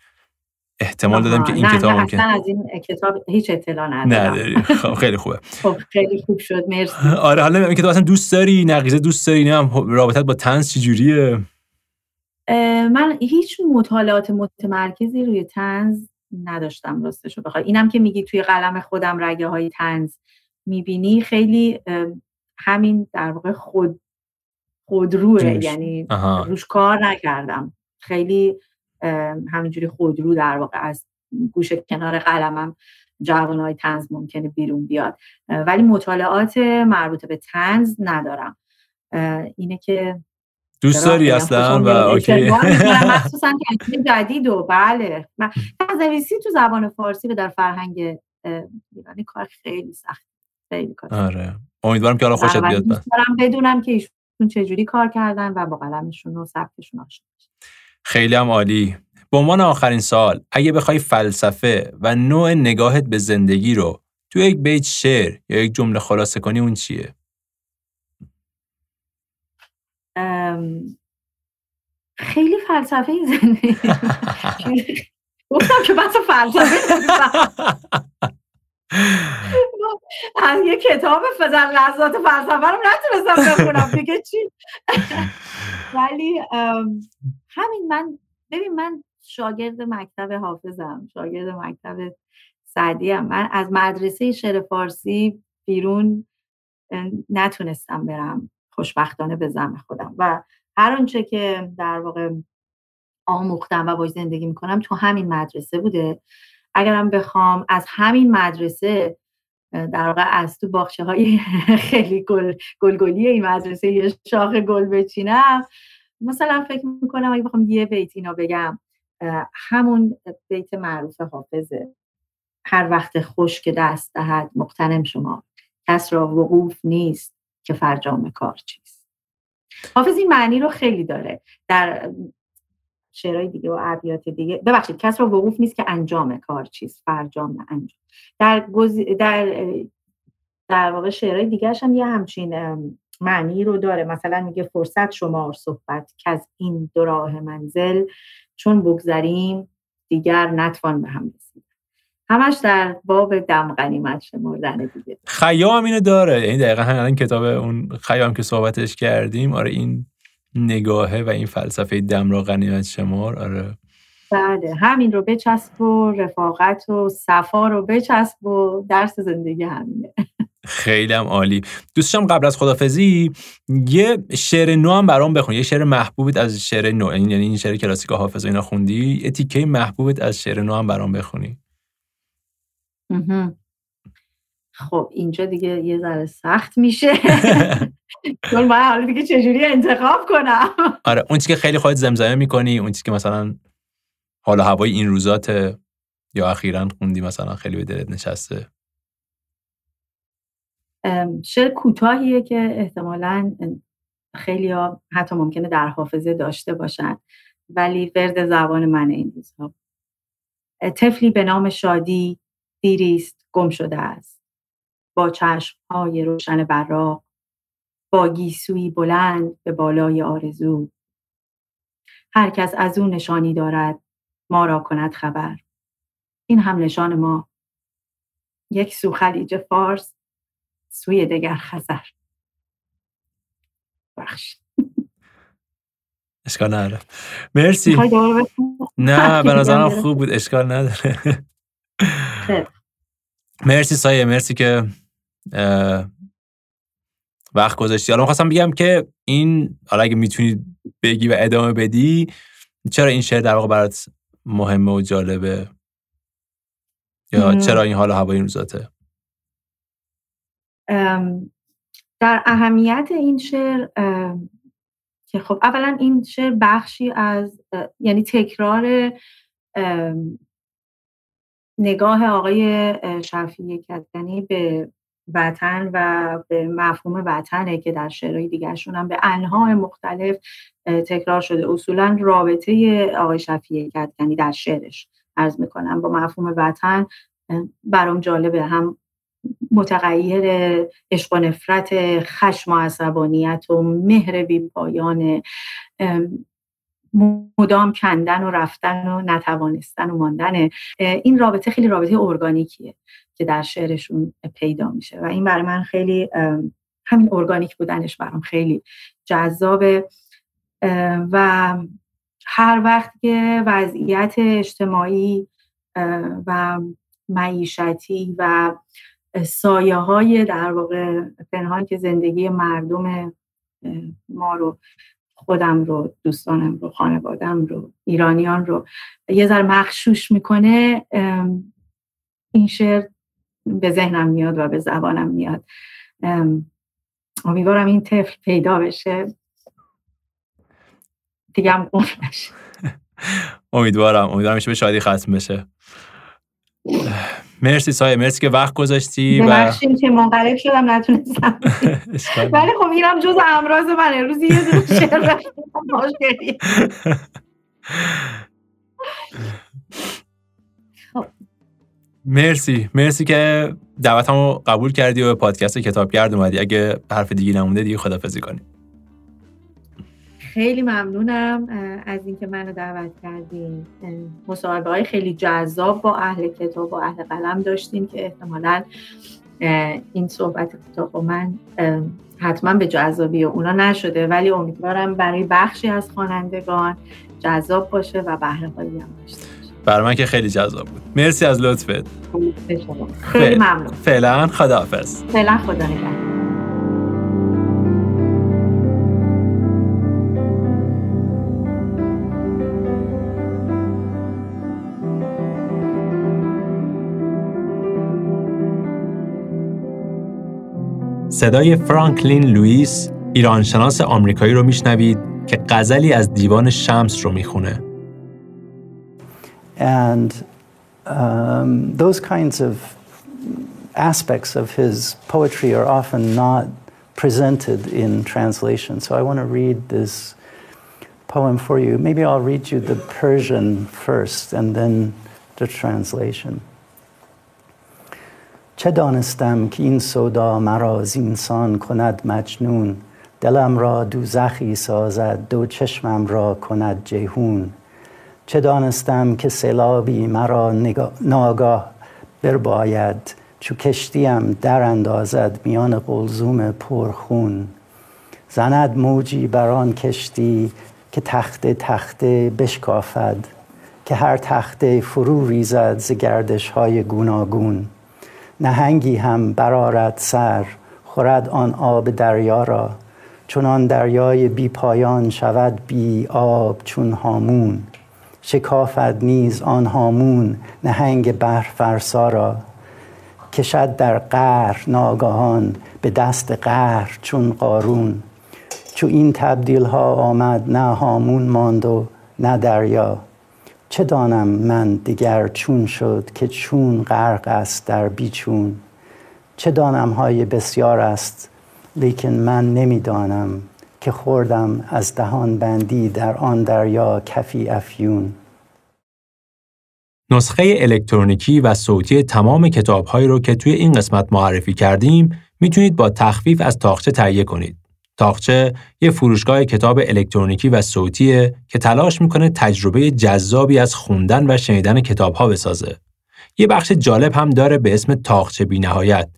احتمال دادم. که این نه، کتاب نه ممکن اصلا از این کتاب هیچ اطلاع ندارم. خب خیلی خوبه. خب خیلی خوب شد مرسی. آره حالا این کتاب اصلا دوست داری نقیزه دوست داری نه رابطت با تنز چجوریه من هیچ مطالعات متمرکزی روی تنز نداشتم راستشو بخوای. اینم که میگی توی قلم خودم رگه های تنز می‌بینی خیلی همین در واقع خود خودروه. یعنی آها. روش کار نکردم. خیلی همینجوری خودرو در واقع از گوشه کنار قلمم جوانای تنز ممکنه بیرون بیاد ولی مطالعات مربوط به تنز ندارم اینه که دوست؟ داری اصلا و. اوکی مخصوصا که جدید و بله من نویسی تو زبان فارسی و در فرهنگ ایرانی کار خیلی سخت خیلی کار. آره امیدوارم که حالا خوشت بیاد دارم بدونم که ایشون چجوری کار کردن و با قلمشون و سبکشون آشنا. خیلی هم عالی. به عنوان آخرین سال اگه بخوای فلسفه و نوع نگاهت به زندگی رو تو یک بیت شعر یا یک جمله خلاصه کنی اون چیه؟ خیلی فلسفه ای زندگی گفتم که بحث فلسفه. از یه کتاب فزن لحظات فلسفه رو نتونستم بخونم. دیگه چی؟ ولی همین من ببین من شاگرد مکتب حافظم شاگرد مکتب سعدی هم. من از مدرسه شعر فارسی بیرون نتونستم برم خوشبختانه به زم خودم. و هر آنچه که در واقع آموختم و باش زندگی می‌کنم تو همین مدرسه بوده. اگرم بخوام از همین مدرسه در واقع از تو باخچه های خیلی گل گلگلی این مدرسه یه شاخ گل بچینم. مثلا فکر می‌کنم اگه بخوام یه بیت اینا بگم همون بیت معروف حافظه. هر وقت خوش که دست دهد مقتنم شما. کس را وقوف نیست که فرجام کار چیست. حافظ این معنی رو خیلی داره. در شعرهای دیگه و ابیات دیگه. ببخشید کس را وقوف نیست که انجام کار چیست فرجام نه انجام. در گز... در در واقع شعرهای دیگه هم یه همچین معنی رو داره. مثلا میگه فرصت شمار صحبت که از این دو راه منزل چون بگذریم دیگر نتوان به هم رسید. همش در باب دم غنیمت شمردن دیگه. خیام اینو داره. یعنی دقیقا همین کتاب اون خیام که صحبتش کردیم آره این نگاهه و این فلسفه دم را غنیمت شمار آره. بله همین رو بچسب و رفاقت و صفا رو بچسب و درس زندگی همینه. خیلی هم عالی. دوستشم قبل از خدافزی یه شعر نو هم برام بخون. یه شعر محبوبت از شعر نو. یعنی این شعر کلاسیک حافظ و اینا خوندی. یه تیکه محبوبت از شعر نو هم برام بخونی. خب اینجا دیگه یه ذره سخت میشه. چون باید حالا دیگه چجوری انتخاب کنم؟ آره اون چیزی که خیلی خواهد زمزمه می‌کنی اون چیزی که مثلا حالا هوای این روزات یا اخیرا خوندی مثلا خیلی به دلت نشسته؟ شعر کوتاهیه که احتمالا خیلی ها حتی ممکنه در حافظه داشته باشن ولی ورد زبان من این روزها. طفلی به نام شادی دیریست گم شده است. با چشم های روشن براق با گیسوی بلند به بالای آرزو. هر کس از او نشانی دارد ما را کند خبر. این هم نشان ما. یک سو خلیج فارس سوی دگر خزر. بخش اشکال نداره. مرسی. نه به نظرم خوب بود اشکال نداره. مرسی سایه مرسی که وقت گذاشتی. حالا خواستم بگم که این حالا اگه می‌تونی بگی و ادامه بدی چرا این شعر در واقع برات مهمه و جالبه؟ یا چرا این حال هوای این روزاته در اهمیت این شعر که خب اولا این شعر بخشی از یعنی تکرار نگاه آقای شفیع کدنی به وطن و به مفهوم وطنه که در شعرهای دیگرشون هم به انهای مختلف تکرار شده. اصولا رابطه آقای شفیع کدنی در شعرش عرض می‌کنم. با مفهوم وطن برام جالبه. هم متغیر عشق و نفرت خشم و عصبانیت و مهر بی پایان مدام کندن و رفتن و نتوانستن و ماندن. این رابطه خیلی رابطه ارگانیکیه. که در شعرشون پیدا میشه. و این برای من خیلی همین ارگانیک بودنش برام خیلی جذابه. و هر وقت که وضعیت اجتماعی و معیشتی و سایه های در واقع پنهان که زندگی مردم ما رو خودم رو دوستانم رو خانوادم رو ایرانیان رو یه ذره مخشوش می‌کنه این شعر به ذهنم میاد و به زبانم میاد. امیدوارم این طفل پیدا بشه. دیگه هم نشه. امیدوارم. امیدوارم به شادی ختم بشه. مرسی سایه. مرسی که وقت گذاشتی و که منقلب شدم نتونستم. ولی خب اینم جز امراض من. روزی یه دونه شعر مرسی. مرسی که دعوتمو قبول کردی و به پادکست کتاب کرد اومدی. اگه حرف دیگه نمونده دیگه خدافزی کنی. خیلی ممنونم از اینکه منو دعوت کردیم مصاحبه های خیلی جذاب با اهل کتاب و اهل قلم داشتیم که احتمالا این صحبت کتاب با من حتما به جذابی اونا نشده. ولی امیدوارم برای بخشی از خوانندگان جذاب باشه و بهره هم داشته برای من که خیلی جذاب بود. مرسی از لطفت. خیلی ممنون. فعلا خداحافظ. فعلا خدا نگهدار صدای فرانکلین لوئیس ایرانشناس آمریکایی رو میشنوید که غزلی از دیوان شمس رو می‌خونه. And um, those kinds of aspects of his poetry are often not presented in translation. So I want to read this poem for you. Maybe I'll read you the Persian first and then the translation. چه دانستم که این سودا مرا زینسان کند مجنون دلم را دوزخی سازد دو چشمم را کند جهون چه دانستم که سیلابی مرا ناگاه برباید چو کشتیم در اندازد میان قلزوم پرخون. زند موجی بر آن کشتی که تخت تخته بشکافد که هر تخته فرو ریزد ز گردش های گوناگون. نهنگی هم برارد سر خورد آن آب دریا را. چون آن دریای بی پایان شود بی آب چون هامون. شکافد نیز آن هامون نهنگ بحر فرسا را کشد در قهر ناگهان به دست قهر چون قارون. چو این تبدیل ها آمد نه هامون ماند و نه دریا. چه دانم من دیگر چون شد که چون غرق است در بیچون؟ چه دانم های بسیار است لیکن من نمی‌دانم. که خوردم از دهان بندی در آن دریا کفی افیون نسخه الکترونیکی و صوتی تمام کتابهایی رو که توی این قسمت معرفی کردیم می‌تونید با تخفیف از تاخچه تهیه کنید. تاخچه یه فروشگاه کتاب الکترونیکی و صوتیه که تلاش می‌کنه تجربه جذابی از خوندن و شنیدن کتابها بسازه. یه بخش جالب هم داره به اسم تاخچه بینهایت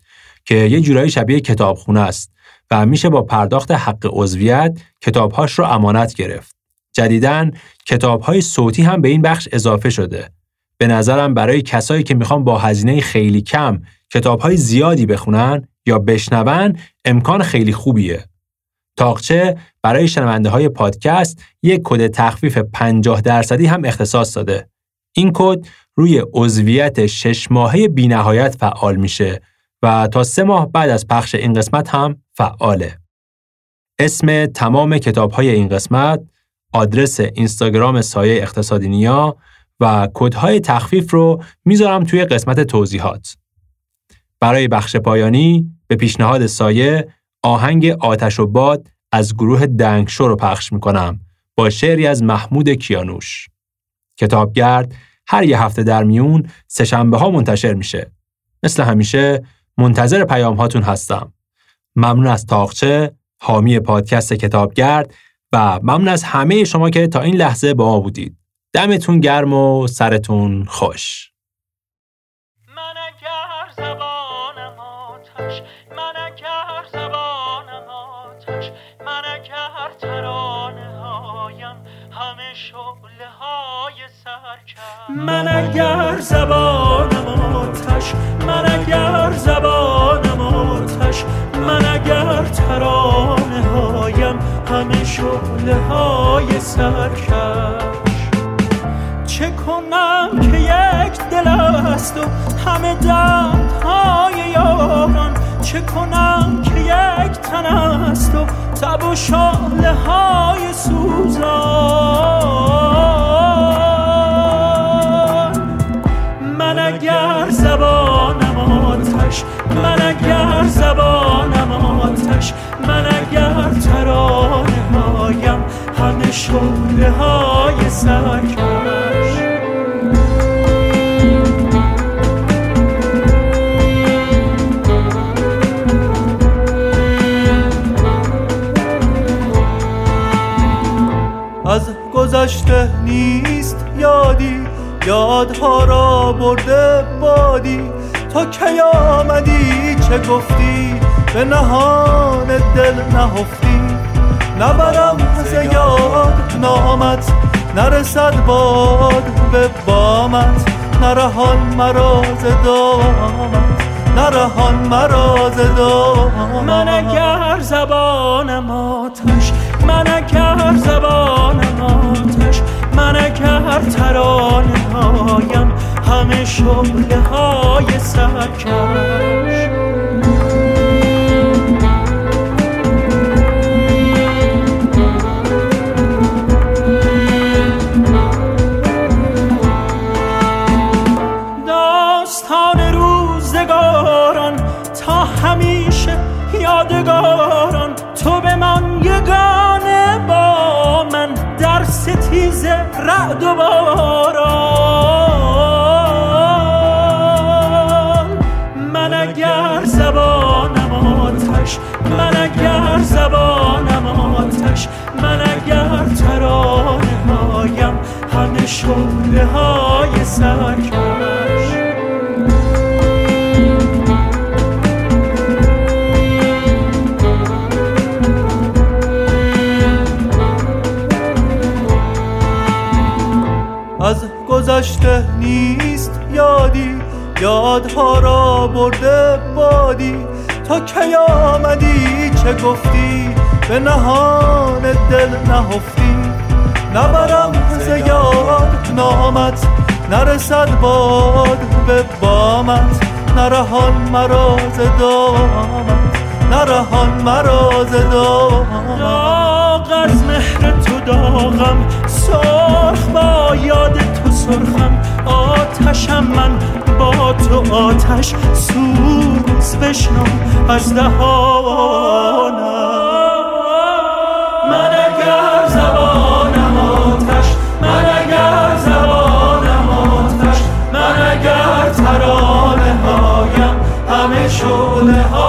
که یه جورایی شبیه کتابخونه است و میشه با پرداخت حق عضویت کتابهاش رو امانت گرفت. جدیداً کتابهای صوتی هم به این بخش اضافه شده. به نظرم برای کسایی که می‌خوان با هزینه خیلی کم کتابهای زیادی بخونن یا بشنون امکان خیلی خوبیه. تاقچه برای شنونده های پادکست یک کد تخفیف 50 درصدی هم اختصاص داده. این کد روی عضویت شش ماهه بینهایت فعال میشه و تا سه ماه بعد از پخش این قسمت هم فعاله. اسم تمام کتاب های این قسمت، آدرس اینستاگرام سایه اقتصادی نیا و کدهای تخفیف رو می‌ذارم توی قسمت توضیحات. برای بخش پایانی به پیشنهاد سایه آهنگ آتش و باد از گروه دنگشو رو پخش می‌کنم با شعری از محمود کیانوش. کتابگرد هر یه هفته در میون سهشنبه ها منتشر میشه. مثل همیشه منتظر پیام هاتون هستم. ممنون از تاقچه، حامی پادکست کتابگرد و ممنون از همه شما که تا این لحظه با ما بودید. دمتون گرم و سرتون خوش. من اگر زبانم آتش من اگر زبانم آتش من اگر ترانه هایم همه شعله های سر کرد من اگر زبانم آتش من اگر زبانم آتش من اگر ترانه هایم همه شعله های سر کرد چه کنم که یک دل است و همه های یاران. چه کنم که یک تن است و تب و شاله های سوزان. آتش. من اگر زبانم آتش من اگر ترانه هایم همه شعله های سرکش. از گذشته نیست یادی یادها را برده بادی. تا کی آمدی؟ چه گفتی؟ به نهان دل نهفتی. نبرم از یاد نامت نرسد باد به بامت. نرهان مراز دامت نرهان مراز دامت. من اگر زبانم آتش من اگر زبانم آتش من اگر ترانه هایم. همه شعله های سرکش یادگاران. تو به من یگانه با من در ستیز رعد و باران. من اگر زبانم آتش من اگر ترانه هایم همه شعله های سرکش. از گذشته نیست یادی یادها را برده بادی. تا کی آمدی؟ چه گفتی؟ به نهان دل نهفتی. نبرم ز یاد نامت نرسد باد به بامت. نرهان مرا ز دامت نرهان مرا ز دامت. از مهر تو داغم سرخ با یاد تو سرخم. آتشم من با تو آتش سوز بشنم. از دهانم. من اگر زبانم آتش من اگر زبانم آتش من اگر ترانه هایم همه شعله ها